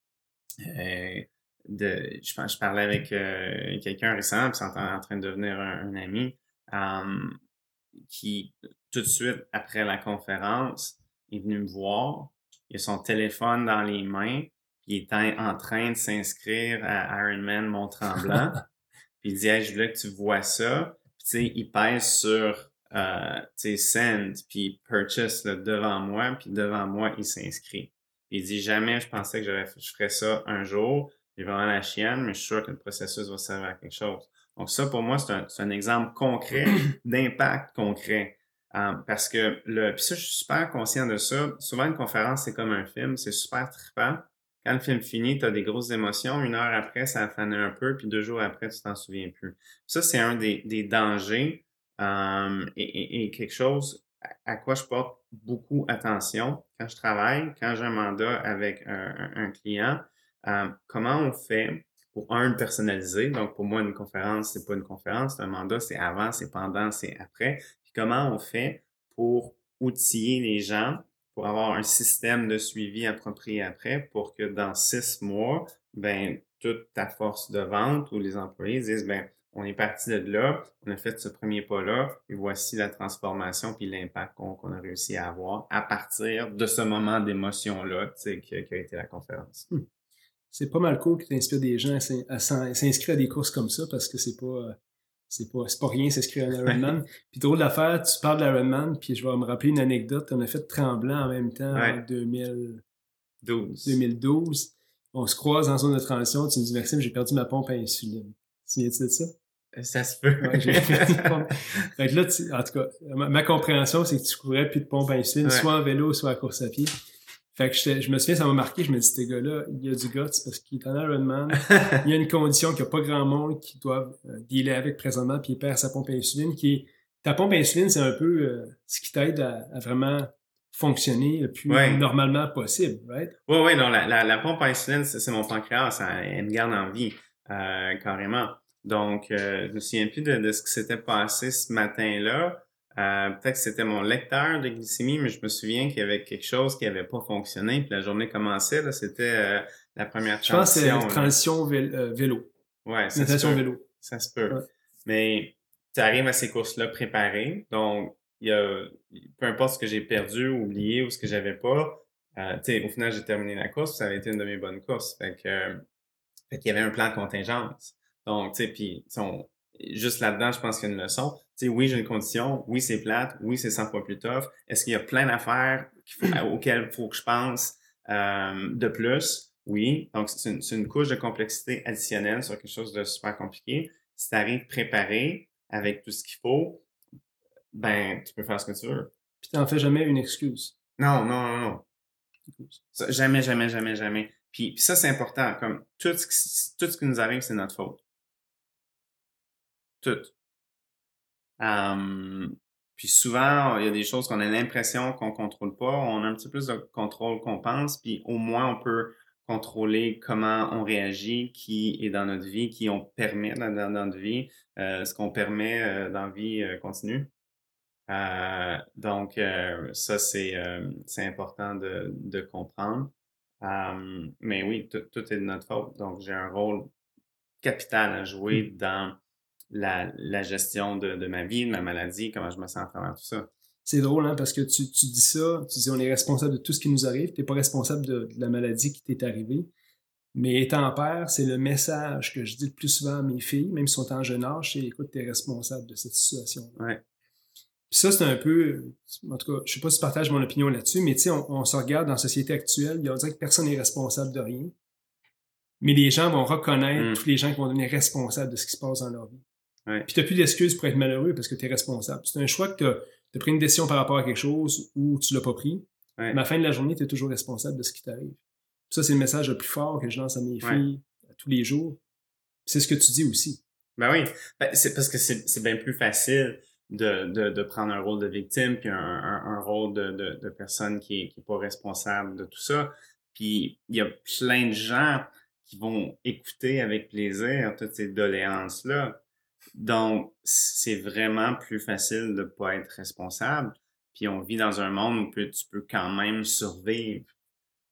euh, de, je, je parlais avec euh, quelqu'un récemment, qui est en, train de devenir un, ami, um, qui, tout de suite après la conférence, est venu me voir. Il a son téléphone dans les mains, il était en train de s'inscrire à Ironman Mont-Tremblant. [LAUGHS] puis il dit hey, je voulais que tu vois ça. Puis tu sais, il pèse sur euh, tu sais, send, puis purchase devant moi, puis devant moi, il s'inscrit. Il dit jamais je pensais que je ferais ça un jour. J'ai vraiment la chienne, mais je suis sûr que le processus va servir à quelque chose. Donc ça, pour moi, c'est un, un, exemple concret [CLEARS THROAT] d'impact concret. Euh, parce que le, puis ça, je suis super conscient de ça. Souvent, une conférence, c'est comme un film, c'est super trippant. Quand le film finit, tu as des grosses émotions. Une heure après, ça a fané un peu, puis deux jours après, tu t'en souviens plus. Ça, c'est un des, des dangers euh, et, et, quelque chose à, quoi je porte beaucoup attention quand je travaille, quand j'ai un mandat avec un, un, client. Euh, comment on fait pour un, personnaliser? Donc, pour moi, une conférence, c'est pas une conférence, c'est un mandat, c'est avant, c'est pendant, c'est après. Puis comment on fait pour outiller les gens pour avoir un système de suivi approprié après pour que dans six mois, ben, toute ta force de vente ou les employés disent, ben, on est parti de là, on a fait ce premier pas-là, et voici la transformation puis l'impact qu'on a réussi à avoir à partir de ce moment d'émotion-là, qui, qui, a été la conférence. C'est pas mal cool que tu inspires des gens à s'inscrire à des courses comme ça parce que c'est pas euh, c'est pas, pas rien s'inscrire à un Ironman. puis drôle d'affaire, tu parles d'Ironman, puis je vais me rappeler une anecdote. On a fait Tremblant en même temps en 2012. 2012. On se croise en zone de transition. Tu me dis, Maxime, j'ai perdu ma pompe à insuline. Tu viens de ça? Euh, ça se peut. Ouais, [LAUGHS] fait là, en tout cas, ma, compréhension, c'est que tu courais plus de pompe à insuline, soit en vélo, soit à course à pied. Fait que je, me souviens, ça m'a marqué, je me dis, ces gars-là, il y a du guts parce qu'il est en Ironman. [LAUGHS] il y a une condition qu'il n'y a pas grand monde qui doit euh, dealer avec présentement, puis il perd sa pompe à insuline, qui est, ta pompe à insuline, c'est un peu euh, ce qui t'aide à, vraiment fonctionner le plus normalement possible, right? Oui, oui, non, la, la, pompe à insuline, c'est mon pancréas, ça, elle me garde en vie, euh, carrément. Donc, je me souviens plus de, de ce qui s'était passé ce matin-là. Euh, peut-être que c'était mon lecteur de glycémie, mais je me souviens qu'il y avait quelque chose qui n'avait pas fonctionné. Puis la journée commençait, là, c'était euh, la première transition. Je pense que c'est une transition euh, vélo. Ouais, ça se peut. vélo. Ça se peut. Mais tu arrives à ces courses-là préparées. Donc, il y a, peu importe ce que j'ai perdu, oublié ou ce que j'avais pas, euh, au final, j'ai terminé la course. Ça avait été une de mes bonnes courses. Fait que, fait qu'il y avait un plan de contingence. Donc, tu sais, puis juste là-dedans, je pense qu'il y a une leçon. Tu sais, oui, j'ai une condition, oui, c'est plate, oui, c'est 100 fois plus tough. Est-ce qu'il y a plein d'affaires auxquelles il faut que je pense euh, de plus? Oui. Donc, c'est une, une, couche de complexité additionnelle sur quelque chose de super compliqué. Si tu arrives préparé avec tout ce qu'il faut, ben, tu peux faire ce que tu veux. Puis tu n'en fais jamais une excuse. Non, non, non, non. jamais, jamais, jamais, jamais. Puis, ça, c'est important. Comme tout ce, qui, tout ce qui nous arrive, c'est notre faute. Tout. puis souvent, il y a des choses qu'on a l'impression qu'on contrôle pas. On a un petit peu plus de contrôle qu'on pense. Puis au moins, on peut contrôler comment on réagit, qui est dans notre vie, qui on permet dans, notre vie, euh, ce qu'on permet euh, dans la vie euh, continue. donc, ça, c'est important de, de comprendre. mais oui, tout est de notre faute. Donc, j'ai un rôle capital à jouer mmh. dans la, la gestion de, de, ma vie, de ma maladie, comment je me sens à travers tout ça. C'est drôle, hein, parce que tu, tu, dis ça, tu dis on est responsable de tout ce qui nous arrive, tu n'es pas responsable de, la maladie qui t'est arrivée. Mais étant père, c'est le message que je dis le plus souvent à mes filles, même si elles sont en jeune âge, c'est écoute, tu es responsable de cette situation. Ouais. Puis ça, c'est un peu, en tout cas, je sais pas si tu partages mon opinion là-dessus, mais tu sais, on, se regarde dans la société actuelle, il on dirait que personne n'est responsable de rien. Mais les gens vont reconnaître mm. tous les gens qui vont devenir responsables de ce qui se passe dans leur vie. Ouais. Puis tu n'as plus d'excuses pour être malheureux parce que tu es responsable. C'est un choix que tu as pris une décision par rapport à quelque chose ou tu l'as pas pris, mais à la fin de la journée, tu es toujours responsable de ce qui t'arrive. Ça, c'est le message le plus fort que je lance à mes filles tous les jours. C'est ce que tu dis aussi. Ben oui, ben, c'est parce que c'est bien plus facile de, de, de, prendre un rôle de victime puis un, un, rôle de, de, de, personne qui est, qui est pas responsable de tout ça. Puis il y a plein de gens qui vont écouter avec plaisir toutes ces doléances-là. Donc, c'est vraiment plus facile de pas être responsable. Puis on vit dans un monde où tu peux quand même survivre.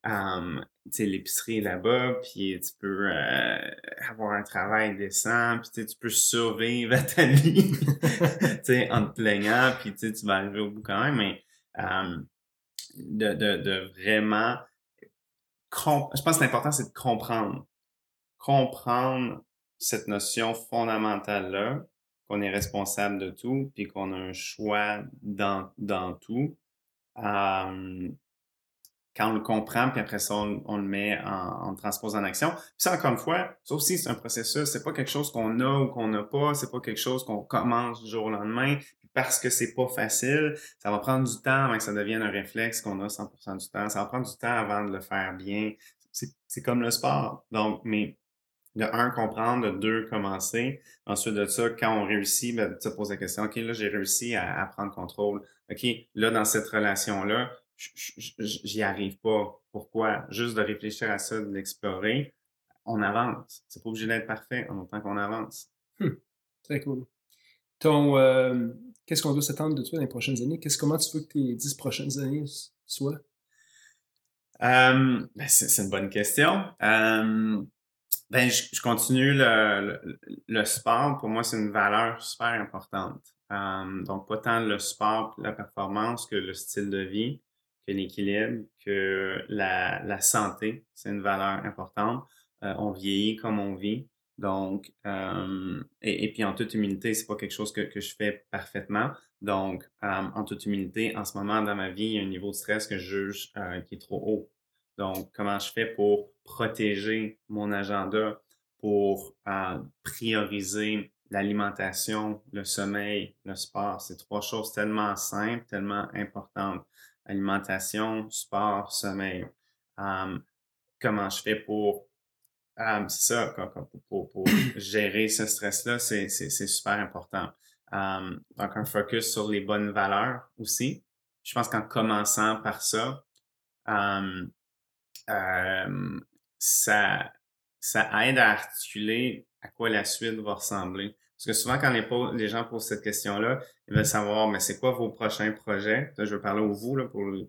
Um, tu sais, l'épicerie là-bas, puis tu peux euh, avoir un travail décent, puis tu peux survivre à ta vie, [LAUGHS] tu sais, en te plaignant, puis tu vas arriver au bout quand même, mais de, de, de vraiment... Je pense que l'important, c'est de comprendre. Comprendre cette notion fondamentale-là, qu'on est responsable de tout, puis qu'on a un choix dans, dans tout. quand on le comprend, puis après ça, on, le met en, transpose en action. Puis ça, encore une fois, ça aussi, c'est un processus. C'est pas quelque chose qu'on a ou qu'on n'a pas. C'est pas quelque chose qu'on commence du jour au lendemain. parce que c'est pas facile, ça va prendre du temps avant que ça devienne un réflexe qu'on a 100% du temps. Ça va prendre du temps avant de le faire bien. C'est comme le sport. Donc, mais de un, comprendre, de deux, commencer. Ensuite de ça, quand on réussit, ben, tu te poses la question, OK, là, j'ai réussi à, prendre contrôle. OK, là, dans cette relation-là, j'y arrive pas. Pourquoi? Juste de réfléchir à ça, de l'explorer, on avance. C'est pas obligé d'être parfait en autant qu'on avance. Hum, très cool. Ton, euh, qu'est-ce qu'on doit s'attendre de toi dans les prochaines années? Qu'est-ce, comment tu veux que tes dix prochaines années soient? Euh, ben, c'est, une bonne question. Euh, ben, je, continue le, le, sport. Pour moi, c'est une valeur super importante. Euh, donc, pas tant le sport, la performance que le style de vie, que l'équilibre, que la, la santé. C'est une valeur importante. Euh, on vieillit comme on vit. Donc, euh, et, et, puis en toute humilité, c'est pas quelque chose que, que je fais parfaitement. Donc, en toute humilité, en ce moment dans ma vie, il y a un niveau de stress que je juge qui est trop haut. Donc, comment je fais pour protéger mon agenda, pour euh, prioriser l'alimentation, le sommeil, le sport? C'est trois choses tellement simples, tellement importantes. Alimentation, sport, sommeil. Comment je fais pour c'est ça, pour, gérer ce stress-là, c'est super important. Donc, un focus sur les bonnes valeurs aussi. Je pense qu'en commençant par ça, ça, ça aide à articuler à quoi la suite va ressembler. Parce que souvent, quand les, gens posent cette question-là, ils veulent savoir, mais c'est quoi vos prochains projets? je veux parler au vous, là, pour, le,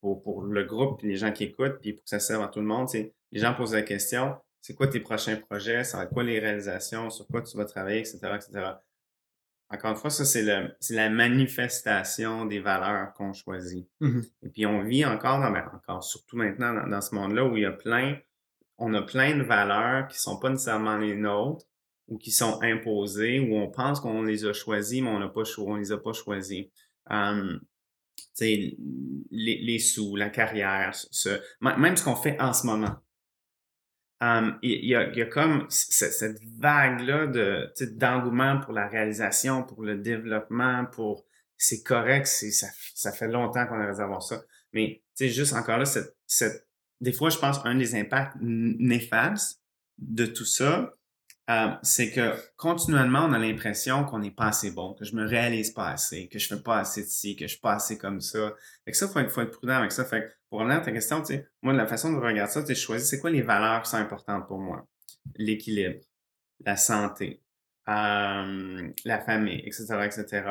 pour, le groupe, puis les gens qui écoutent, puis pour que ça serve à tout le monde. Les gens posent la question, c'est quoi tes prochains projets? Ça quoi les réalisations? Sur quoi tu vas travailler, etc., etc. Encore une fois, ça, c'est la manifestation des valeurs qu'on choisit. Mm-hmm. Et puis, on vit encore, dans, ben, encore surtout maintenant, dans, ce monde-là où il y a plein, on a plein de valeurs qui sont pas nécessairement les nôtres ou qui sont imposées, où on pense qu'on les a choisies, mais on on les a pas choisies. Um, les, les sous, la carrière, ce, même ce qu'on fait en ce moment. Um, il, y a, y a, comme cette vague-là de, d'engouement pour la réalisation, pour le développement, pour c'est correct, c'est, ça, ça fait longtemps qu'on a avoir ça. Mais, sais, juste encore là, cette, cette, des fois, je pense un des impacts néfastes de tout ça, euh, c'est que continuellement, on a l'impression qu'on n'est pas assez bon, que je me réalise pas assez, que je fais pas assez de ci, que je suis pas assez comme ça. Fait que ça, faut faut être prudent avec ça. Fait que pour revenir à ta question, tu moi, la façon de regarder ça, tu sais, je choisis c'est quoi les valeurs qui sont importantes pour moi? L'équilibre, la santé, euh, la famille, etc., etc.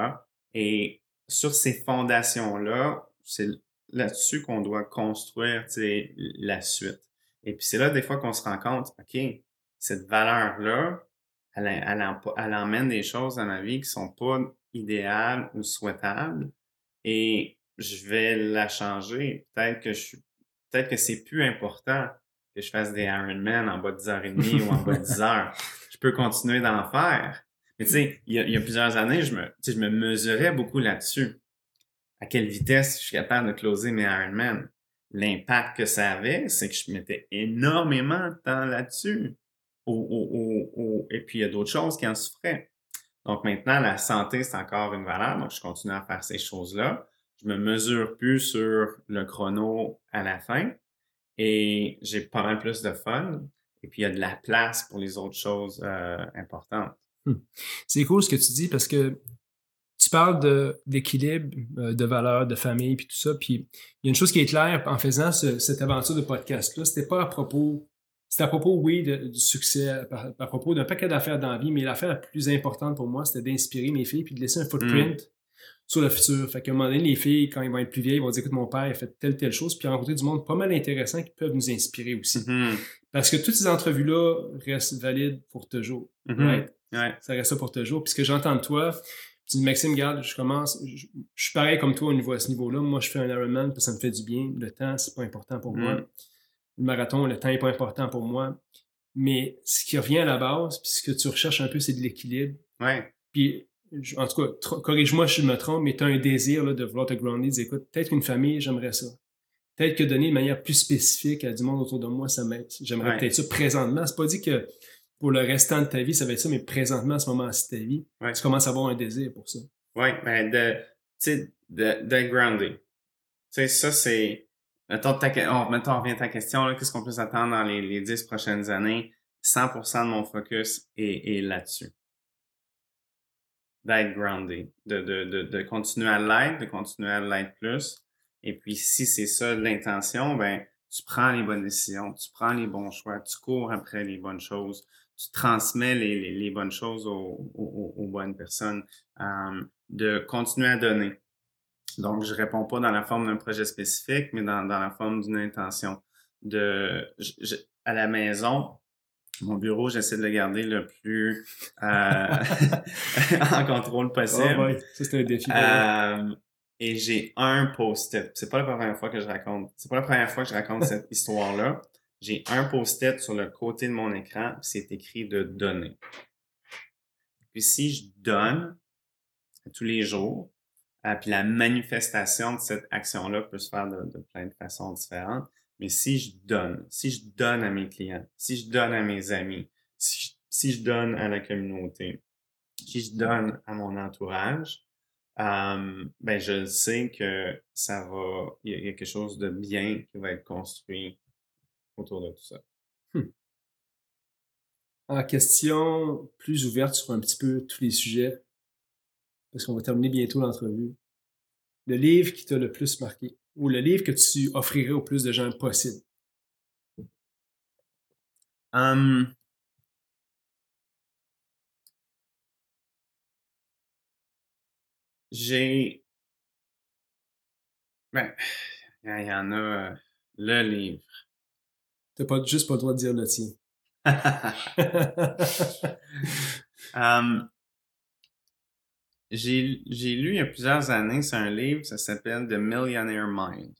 Et sur ces fondations-là, c'est là-dessus qu'on doit construire, tu la suite. Et puis c'est là des fois qu'on se rend compte, OK, cette valeur-là, elle, elle, emmène des choses dans ma vie qui sont pas idéales ou souhaitables et je vais la changer. Peut-être que je suis, peut-être que c'est plus important que je fasse des Ironman en bas de 10h30 ou en bas de 10 heures. Je peux continuer d'en faire. Mais tu sais, il, y a, plusieurs années, je me, je me mesurais beaucoup là-dessus. À quelle vitesse je suis capable de closer mes Ironman. L'impact que ça avait, c'est que je mettais énormément de temps là-dessus et puis il y a d'autres choses qui en souffraient. Donc maintenant, la santé, c'est encore une valeur, donc je continue à faire ces choses-là. Je me mesure plus sur le chrono à la fin et j'ai pas mal plus de fun. Et puis il y a de la place pour les autres choses euh, importantes. Hmm. C'est cool ce que tu dis parce que tu parles d'équilibre, euh, de, valeur, de famille, puis tout ça. Puis il y a une chose qui est claire en faisant cette aventure de podcast-là, c'était pas à propos c'est à propos, oui, du succès, à, propos d'un paquet d'affaires dans la vie, mais l'affaire la plus importante pour moi, c'était d'inspirer mes filles puis de laisser un footprint mm. sur le futur. Fait qu'à un moment donné, les filles, quand ils vont être plus vieilles, ils vont dire, écoute, mon père a fait telle, telle chose, puis rencontrer du monde pas mal intéressant qui peuvent nous inspirer aussi. Mm-hmm. Parce que toutes ces entrevues-là restent valides pour toujours. Mm-hmm. Ça reste ça pour toujours. Puis ce que j'entends de toi, tu dis, Maxime, regarde, je commence, je, suis pareil comme toi au niveau à ce niveau-là. Moi, je fais un Ironman, puis ça me fait du bien. Le temps, c'est pas important pour moi. Le marathon, le temps n'est pas important pour moi. Mais ce qui revient à la base, puis ce que tu recherches un peu, c'est de l'équilibre. Ouais. Puis, en tout cas, corrige-moi si je me trompe, mais tu as un désir là, de vouloir te grounder, de dire, écoute, peut-être qu'une famille, j'aimerais ça. Peut-être que donner de manière plus spécifique à du monde autour de moi, ça m'aide. J'aimerais peut-être ça présentement. C'est pas dit que pour le restant de ta vie, ça va être ça, mais présentement, à ce moment-ci de ta vie, tu commences à avoir un désir pour ça. Oui, ben de, tu sais, de, de grounding. Tu sais, ça, c'est Mettons, on, revient ta question, qu'est-ce qu'on peut s'attendre dans les, les 10 prochaines années? 100% de mon focus est, là-dessus. D'être grounded, de, de, de, de continuer à l'être, de continuer à l'être plus. Et puis, si c'est ça l'intention, ben, tu prends les bonnes décisions, tu prends les bons choix, tu cours après les bonnes choses, tu transmets les, les, bonnes choses aux bonnes personnes, euh, de continuer à donner. Donc, je réponds pas dans la forme d'un projet spécifique, mais dans, dans la forme d'une intention. De, à la maison, mon bureau, j'essaie de le garder le plus euh, [LAUGHS] en contrôle possible. Oh, Ça, c'est un défi. Euh, et j'ai un post-it. C'est pas la première fois que je raconte. C'est pas la première fois que je raconte cette [LAUGHS] histoire-là. J'ai un post-it sur le côté de mon écran, c'est écrit de donner. Puis si je donne tous les jours, euh, puis la manifestation de cette action-là peut se faire de, plein de façons différentes. Mais si je donne, si je donne à mes clients, si je donne à mes amis, si je, si je donne à la communauté, si je donne à mon entourage, euh, ben je sais que ça va, il y, a quelque chose de bien qui va être construit autour de tout ça. Hmm. En question plus ouverte sur un petit peu tous les sujets, parce qu'on va terminer bientôt l'entrevue. Le livre qui t'a le plus marqué ou le livre que tu offrirais au plus de gens possible? Hum. J'ai. Ben, il y en a euh, le livre. T'as pas, juste pas le droit de dire le tien. [LAUGHS] um, j'ai, j'ai lu il y a plusieurs années, c'est un livre, ça s'appelle The Millionaire Mind.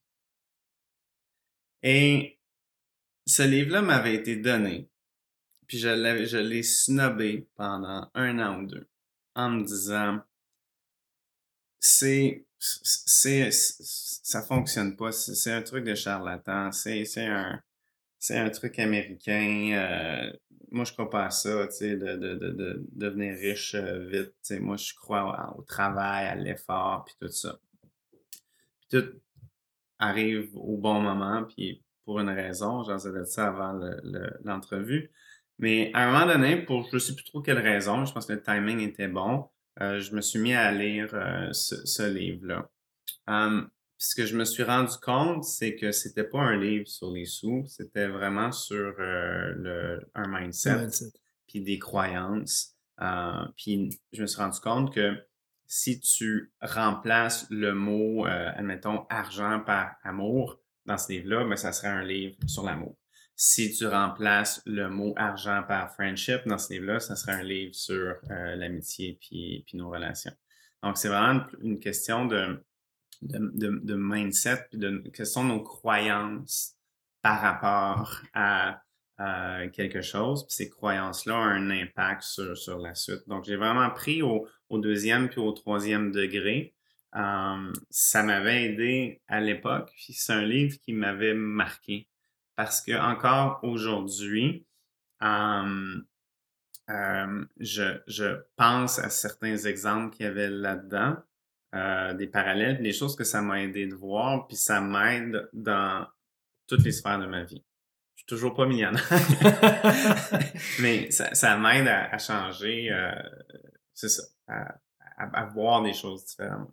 Et ce livre-là m'avait été donné, puis je, l'avais, je l'ai snobé pendant un an ou deux, en me disant, c'est, c'est, ça fonctionne pas, c'est, un truc de charlatan, c'est, c'est un, c'est un truc américain. Euh, moi, je crois pas à ça, tu sais, de, de, de, de, devenir riche euh, vite. Tu sais, moi, je crois au, travail, à l'effort, puis tout ça. Puis tout, arrive au bon moment, puis pour une raison. J'en savais ça avant l'entrevue. Mais à un moment donné, pour je ne sais plus trop quelle raison, je pense que le timing était bon, euh, je me suis mis à lire euh, ce, livre-là. Um, ce que je me suis rendu compte, c'est que c'était pas un livre sur les sous, c'était vraiment sur euh, le, un mindset, puis des croyances. puis je me suis rendu compte que si tu remplaces le mot, admettons, argent par amour dans ce livre-là, ben, ça serait un livre sur l'amour si tu remplaces le mot argent par friendship dans ce livre-là, ça serait un livre sur euh, l'amitié puis, puis nos relations. Donc, c'est vraiment une, question de, de, mindset, puis de question de nos croyances par rapport à, quelque chose. Puis ces croyances-là ont un impact sur, sur la suite. Donc, j'ai vraiment pris au, deuxième puis au troisième degré. Euh, ça m'avait aidé à l'époque. Puis c'est un livre qui m'avait marqué parce que encore aujourd'hui, je, je, pense à certains exemples qu'il y avait là-dedans, euh, des parallèles, des choses que ça m'a aidé de voir, puis ça m'aide dans toutes les sphères de ma vie. Je suis toujours pas millionnaire, [LAUGHS] mais ça, ça m'aide à, changer, euh, c'est ça, à, à, voir des choses différentes.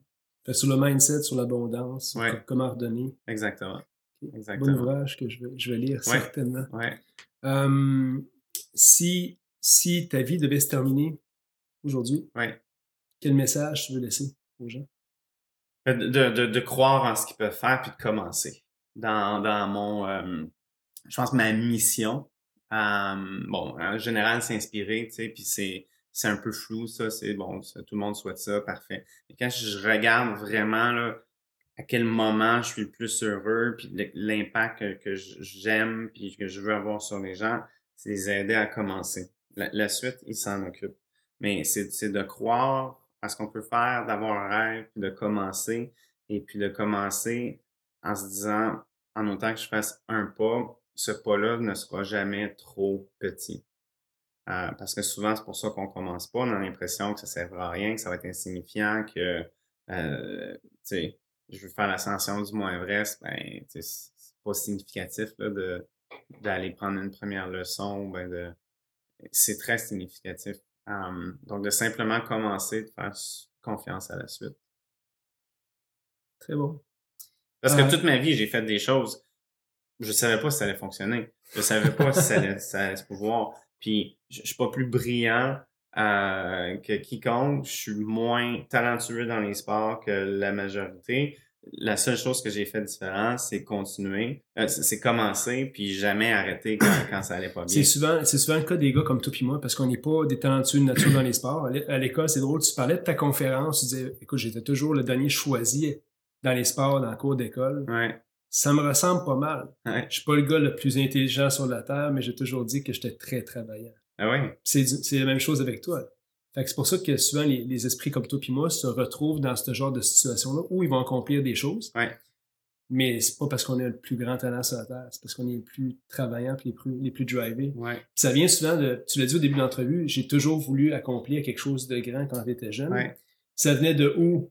sur le mindset, sur l'abondance, comment redonner. Exactement. Bon ouvrage que je vais, je vais lire certainement. Ouais. si, si ta vie devait se terminer aujourd'hui, quel message tu veux laisser? Aux gens? Euh, de, de, de croire en ce qu'ils peuvent faire puis de commencer. Dans, dans mon, je pense, ma mission, bon, en général, s'inspirer, tu sais, puis c'est, c'est un peu flou, ça, c'est bon, tout le monde souhaite ça, parfait. Mais quand je regarde vraiment, là, à quel moment je suis le plus heureux, puis l'impact que, j'aime, puis que je veux avoir sur les gens, c'est les aider à commencer. La, suite, ils s'en occupent. Mais c'est de croire à ce qu'on peut faire, d'avoir un rêve, puis de commencer, et puis de commencer en se disant, en autant que je fasse un pas, ce pas-là ne sera jamais trop petit. Euh, parce que souvent, c'est pour ça qu'on commence pas. On a l'impression que ça ne servira à rien, que ça va être insignifiant, que, euh, tu sais, je veux faire l'ascension du Mont Everest, ben, c'est pas significatif là, de, d'aller prendre une première leçon. Ben de, c'est très significatif. Donc, de simplement commencer, de faire confiance à la suite. Très bon. Parce que euh toute ma vie, j'ai fait des choses. Je savais pas si ça allait fonctionner. Je savais pas si ça allait, se pouvoir. Puis, je, je suis pas plus brillant euh, que quiconque. Je suis moins talentueux dans les sports que la majorité. La seule chose que j'ai fait différent, c'est continuer, euh, c'est commencer, puis jamais arrêter quand, [COUGHS] ça allait pas bien. C'est souvent, c'est souvent le cas des gars comme toi et moi, parce qu'on n'est pas des talentueux de nature dans les sports. À l'école, c'est drôle, tu parlais de ta conférence, tu disais, écoute, j'étais toujours le dernier choisi dans les sports, dans le cours d'école. Ouais. Ça me ressemble pas mal. Ouais. Je suis pas le gars le plus intelligent sur la Terre, mais j'ai toujours dit que j'étais très travaillant. Ah oui? C'est, la même chose avec toi. Fait que c'est pour ça que souvent les, esprits comme toi et moi se retrouvent dans ce genre de situation-là où ils vont accomplir des choses. Ouais. Mais c'est pas parce qu'on est le plus grand talent sur la Terre, c'est parce qu'on est les plus travaillants et les plus, les plus drivés. Ouais. Ça vient souvent de, tu l'as dit au début de l'entrevue, j'ai toujours voulu accomplir quelque chose de grand quand j'étais jeune. Ouais. Ça venait de où?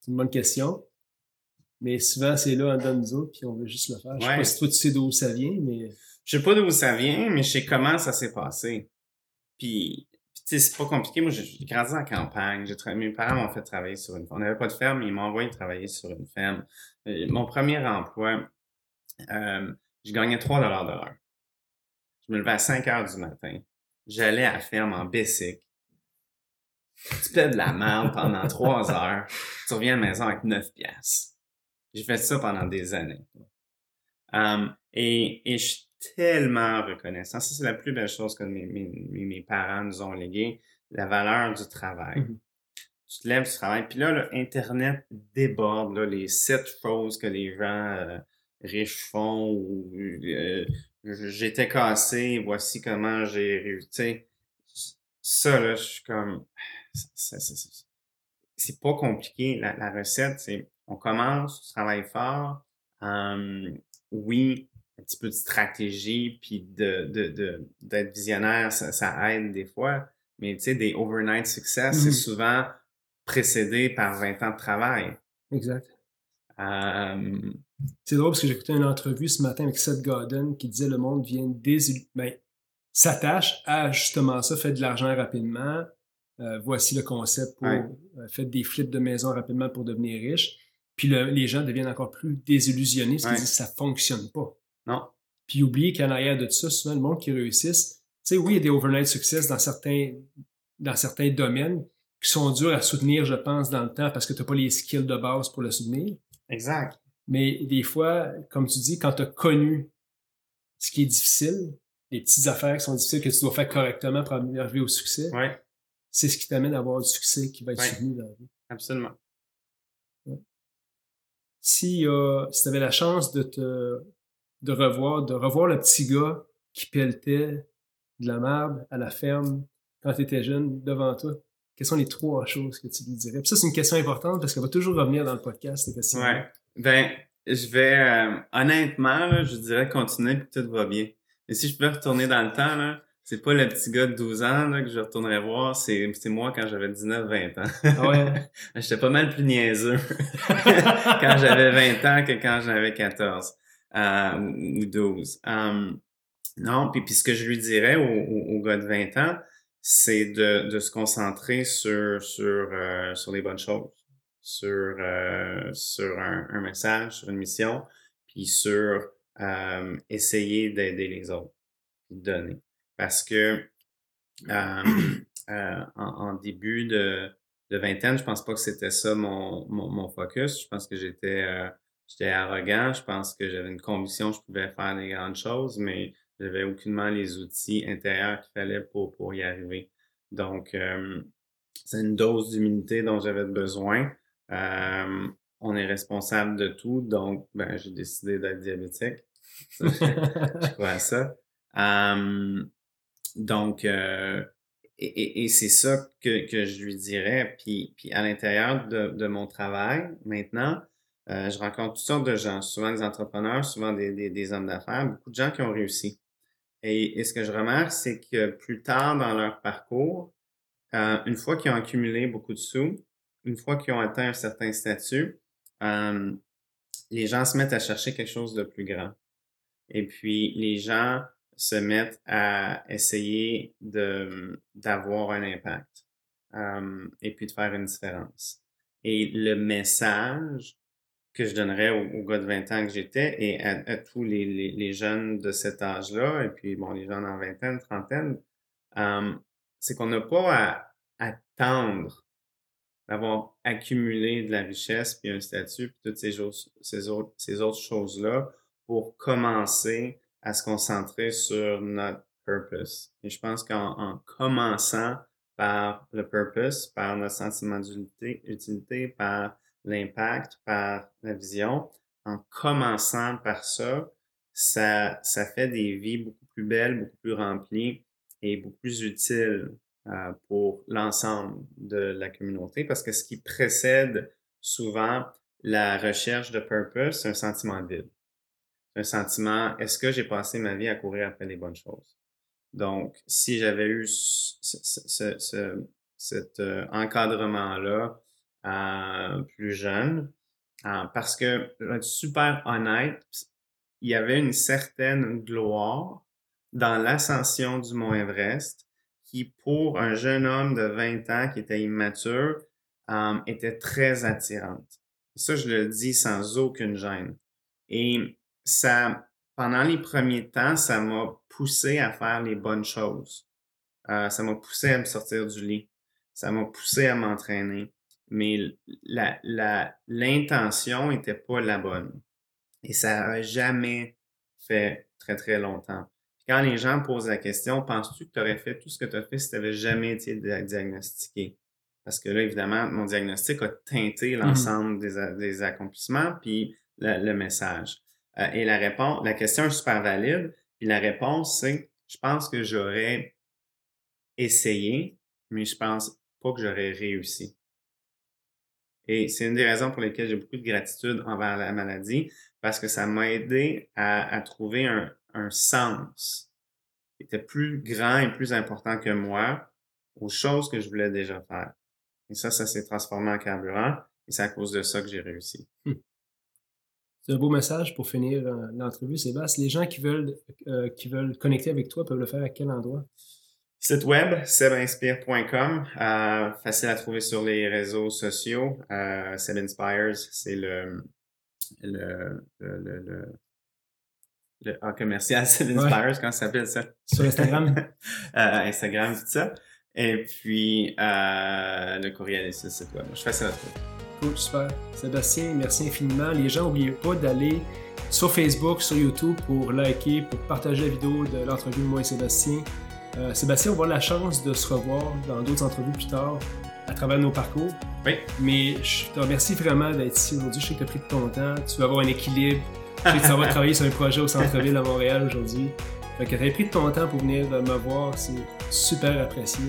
C'est une bonne question. Mais souvent, c'est là en dedans de nous autres, puis on veut juste le faire. Je sais pas si toi, tu sais d'où ça vient, mais... Je sais pas d'où ça vient, mais je sais comment ça s'est passé. Puis, c'est pas compliqué. Moi, j'ai grandi en campagne. J'ai Mes parents m'ont fait travailler sur une ferme. On n'avait pas de ferme, mais ils m'ont envoyé travailler sur une ferme. Euh, mon premier emploi, euh, je gagnais 3 de l'heure. Je me levais à 5 heures du matin. J'allais à la ferme en Bessic. Tu fais de la merde pendant [LAUGHS] 3 heures. Tu reviens à la maison avec 9 piastres. J'ai fait ça pendant des années. Um, et, et je tellement reconnaissant. Ça, c'est la plus belle chose que mes, mes, mes parents nous ont légué, la valeur du travail. Mmh tu te lèves, tu travailles. Puis là, là Internet déborde là, les sept choses que les gens euh, riches font ou euh, j'étais cassé, voici comment j'ai réussi. Ça, là, je suis comme... C'est pas compliqué. La, la recette, c'est on commence, on travaille fort. Oui, un petit peu de stratégie puis de, de, d'être visionnaire, ça, ça, aide des fois. Mais tu sais, des overnight success, c'est mmh souvent précédé par 20 ans de travail. Exact. Euh, c'est drôle parce que j'écoutais une entrevue ce matin avec Seth Godin qui disait le monde vient ben, s'attache à justement ça, fait de l'argent rapidement. Euh, voici le concept pour ouais. Euh, des flips de maison rapidement pour devenir riche. Puis les gens deviennent encore plus désillusionnés parce qu'ils disent ça fonctionne pas. Non. Puis oublier qu'en arrière de tout ça, souvent le monde qui réussisse, tu sais, oui, il y a des overnight success dans certains, dans certains domaines qui sont durs à soutenir, je pense, dans le temps parce que tu n'as pas les skills de base pour le soutenir. Exact. Mais des fois, comme tu dis, quand tu as connu ce qui est difficile, les petites affaires qui sont difficiles que tu dois faire correctement pour arriver au succès, ouais. c'est ce qui t'amène à avoir du succès qui va être soutenu dans la vie. Absolument. Si, euh, si tu avais la chance de te de revoir, de revoir le petit gars qui pelletait de la marbre à la ferme quand tu étais jeune devant toi, quelles sont les trois choses que tu lui dirais? Puis ça, c'est une question importante parce qu'elle va toujours revenir dans le podcast, cette. Ouais. Ben, je vais, euh, honnêtement, je dirais continuer puis tout va bien. Mais si je peux retourner dans le temps, là, c'est pas le petit gars de 12 ans là, que je retournerais voir, c'est, c'est moi quand j'avais 19-20 ans. Ah ouais? [LAUGHS] J'étais pas mal plus niaiseux [LAUGHS] quand j'avais 20 ans que quand j'avais 14 euh, ou 12. Um, non, puis, puis ce que je lui dirais au, au, gars de 20 ans, c'est de, de se concentrer sur, sur, euh, sur les bonnes choses, sur, euh, sur un, un, message, sur une mission, puis sur euh, essayer d'aider les autres, puis de donner. Parce que [CLEARS THROAT] en, en, début de, de vingtaine, je pense pas que c'était ça mon, mon, mon, focus. Je pense que j'étais j'étais arrogant. Je pense que j'avais une conviction que je pouvais faire des grandes choses, mais j'avais aucunement les outils intérieurs qu'il fallait pour, pour y arriver. Donc, euh, c'est une dose d'humilité dont j'avais besoin. Euh, on est responsable de tout, donc ben, j'ai décidé d'être diabétique. [LAUGHS] [LAUGHS] je crois à ça. Um, donc, euh, et, et, et c'est ça que, que je lui dirais. Puis, puis à l'intérieur de, de mon travail, maintenant, euh, je rencontre toutes sortes de gens, souvent des entrepreneurs, souvent des, des, des hommes d'affaires, beaucoup de gens qui ont réussi. Et, et, ce que je remarque, c'est que plus tard dans leur parcours, euh, une fois qu'ils ont accumulé beaucoup de sous, une fois qu'ils ont atteint un certain statut, euh, les gens se mettent à chercher quelque chose de plus grand. Et puis, les gens se mettent à essayer d'avoir un impact euh, et puis de faire une différence. Et le message que je donnerais aux, gars de 20 ans que j'étais et à, tous les, les, jeunes de cet âge-là, et puis bon, les jeunes en vingtaine, trentaine, euh, c'est qu'on n'a pas à attendre d'avoir accumulé de la richesse, puis un statut, puis toutes ces, choses, ces autres, ces autres choses-là pour commencer à se concentrer sur notre purpose. Et je pense qu'en en commençant par le purpose, par notre sentiment d'utilité, utilité, par l'impact, par la vision, en commençant par ça, ça, ça fait des vies beaucoup plus belles, beaucoup plus remplies et beaucoup plus utiles euh, pour l'ensemble de la communauté parce que ce qui précède souvent la recherche de purpose, c'est un sentiment de vide. Un sentiment, est-ce que j'ai passé ma vie à courir après les bonnes choses? Donc, si j'avais eu ce, ce, ce, cet euh, encadrement-là plus jeune, euh, parce que, je vais super honnête, il y avait une certaine gloire dans l'ascension du Mont Everest qui, pour un jeune homme de 20 ans qui était immature, euh, était très attirante. Ça, je le dis sans aucune gêne. Et ça, pendant les premiers temps, ça m'a poussé à faire les bonnes choses. Euh, ça m'a poussé à me sortir du lit. Ça m'a poussé à m'entraîner. Mais la, la, l'intention était pas la bonne. Et ça a jamais fait très, très longtemps quand les gens posent la question, penses-tu que tu aurais fait tout ce que tu as fait si tu n'avais jamais été diagnostiqué? Parce que là, évidemment, mon diagnostic a teinté mmh l'ensemble des, des, accomplissements, puis le, message. Euh, et la réponse, la question est super valide, puis la réponse, c'est, je pense que j'aurais essayé, mais je pense pas que j'aurais réussi. Et c'est une des raisons pour lesquelles j'ai beaucoup de gratitude envers la maladie, parce que ça m'a aidé à, trouver un, un sens qui était plus grand et plus important que moi aux choses que je voulais déjà faire. Et ça, ça s'est transformé en carburant et c'est à cause de ça que j'ai réussi. Hmm. C'est un beau message pour finir euh, l'entrevue, Sébastien. Les gens qui veulent, euh, qui veulent connecter avec toi peuvent le faire à quel endroit? Site web, sebinspire.com. Euh, facile à trouver sur les réseaux sociaux. Euh, Seb Inspires, c'est le, le, le, le, en commercial [LAUGHS] Seb Inspires, comment ça s'appelle ça? Sur Instagram? [LAUGHS] euh, Instagram, tout ça. Et puis, euh, le courriel est sur le site web. Je fais ça à trouver. Cool, super. Sébastien, merci infiniment. Les gens, n'oubliez pas d'aller sur Facebook, sur YouTube pour liker, pour partager la vidéo de l'entrevue de moi et Sébastien. Euh, Sébastien, on va avoir la chance de se revoir dans d'autres entrevues plus tard à travers nos parcours. Oui. Mais je te remercie vraiment d'être ici aujourd'hui. Je sais que tu as pris de ton temps. Tu vas avoir un équilibre. Je sais que tu vas travailler sur un projet au centre-ville à Montréal aujourd'hui. Fait que tu as pris de ton temps pour venir me voir. C'est super apprécié.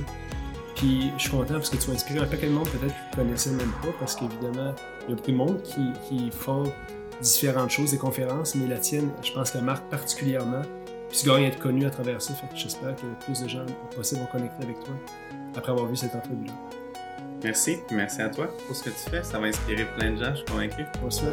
Puis je suis content parce que tu vas inspirer un paquet de monde peut-être que tu ne connaissais même pas parce qu'évidemment, il y a beaucoup de monde qui, qui font différentes choses, des conférences, mais la tienne, je pense qu'elle marque particulièrement. Puis tu gagnes à être connu à travers ça. Fait que j'espère que plus de gens possible vont connecter avec toi après avoir vu cette entrevue-là. Merci. Merci à toi pour ce que tu fais. Ça va inspirer plein de gens, je suis convaincu. Bonsoir.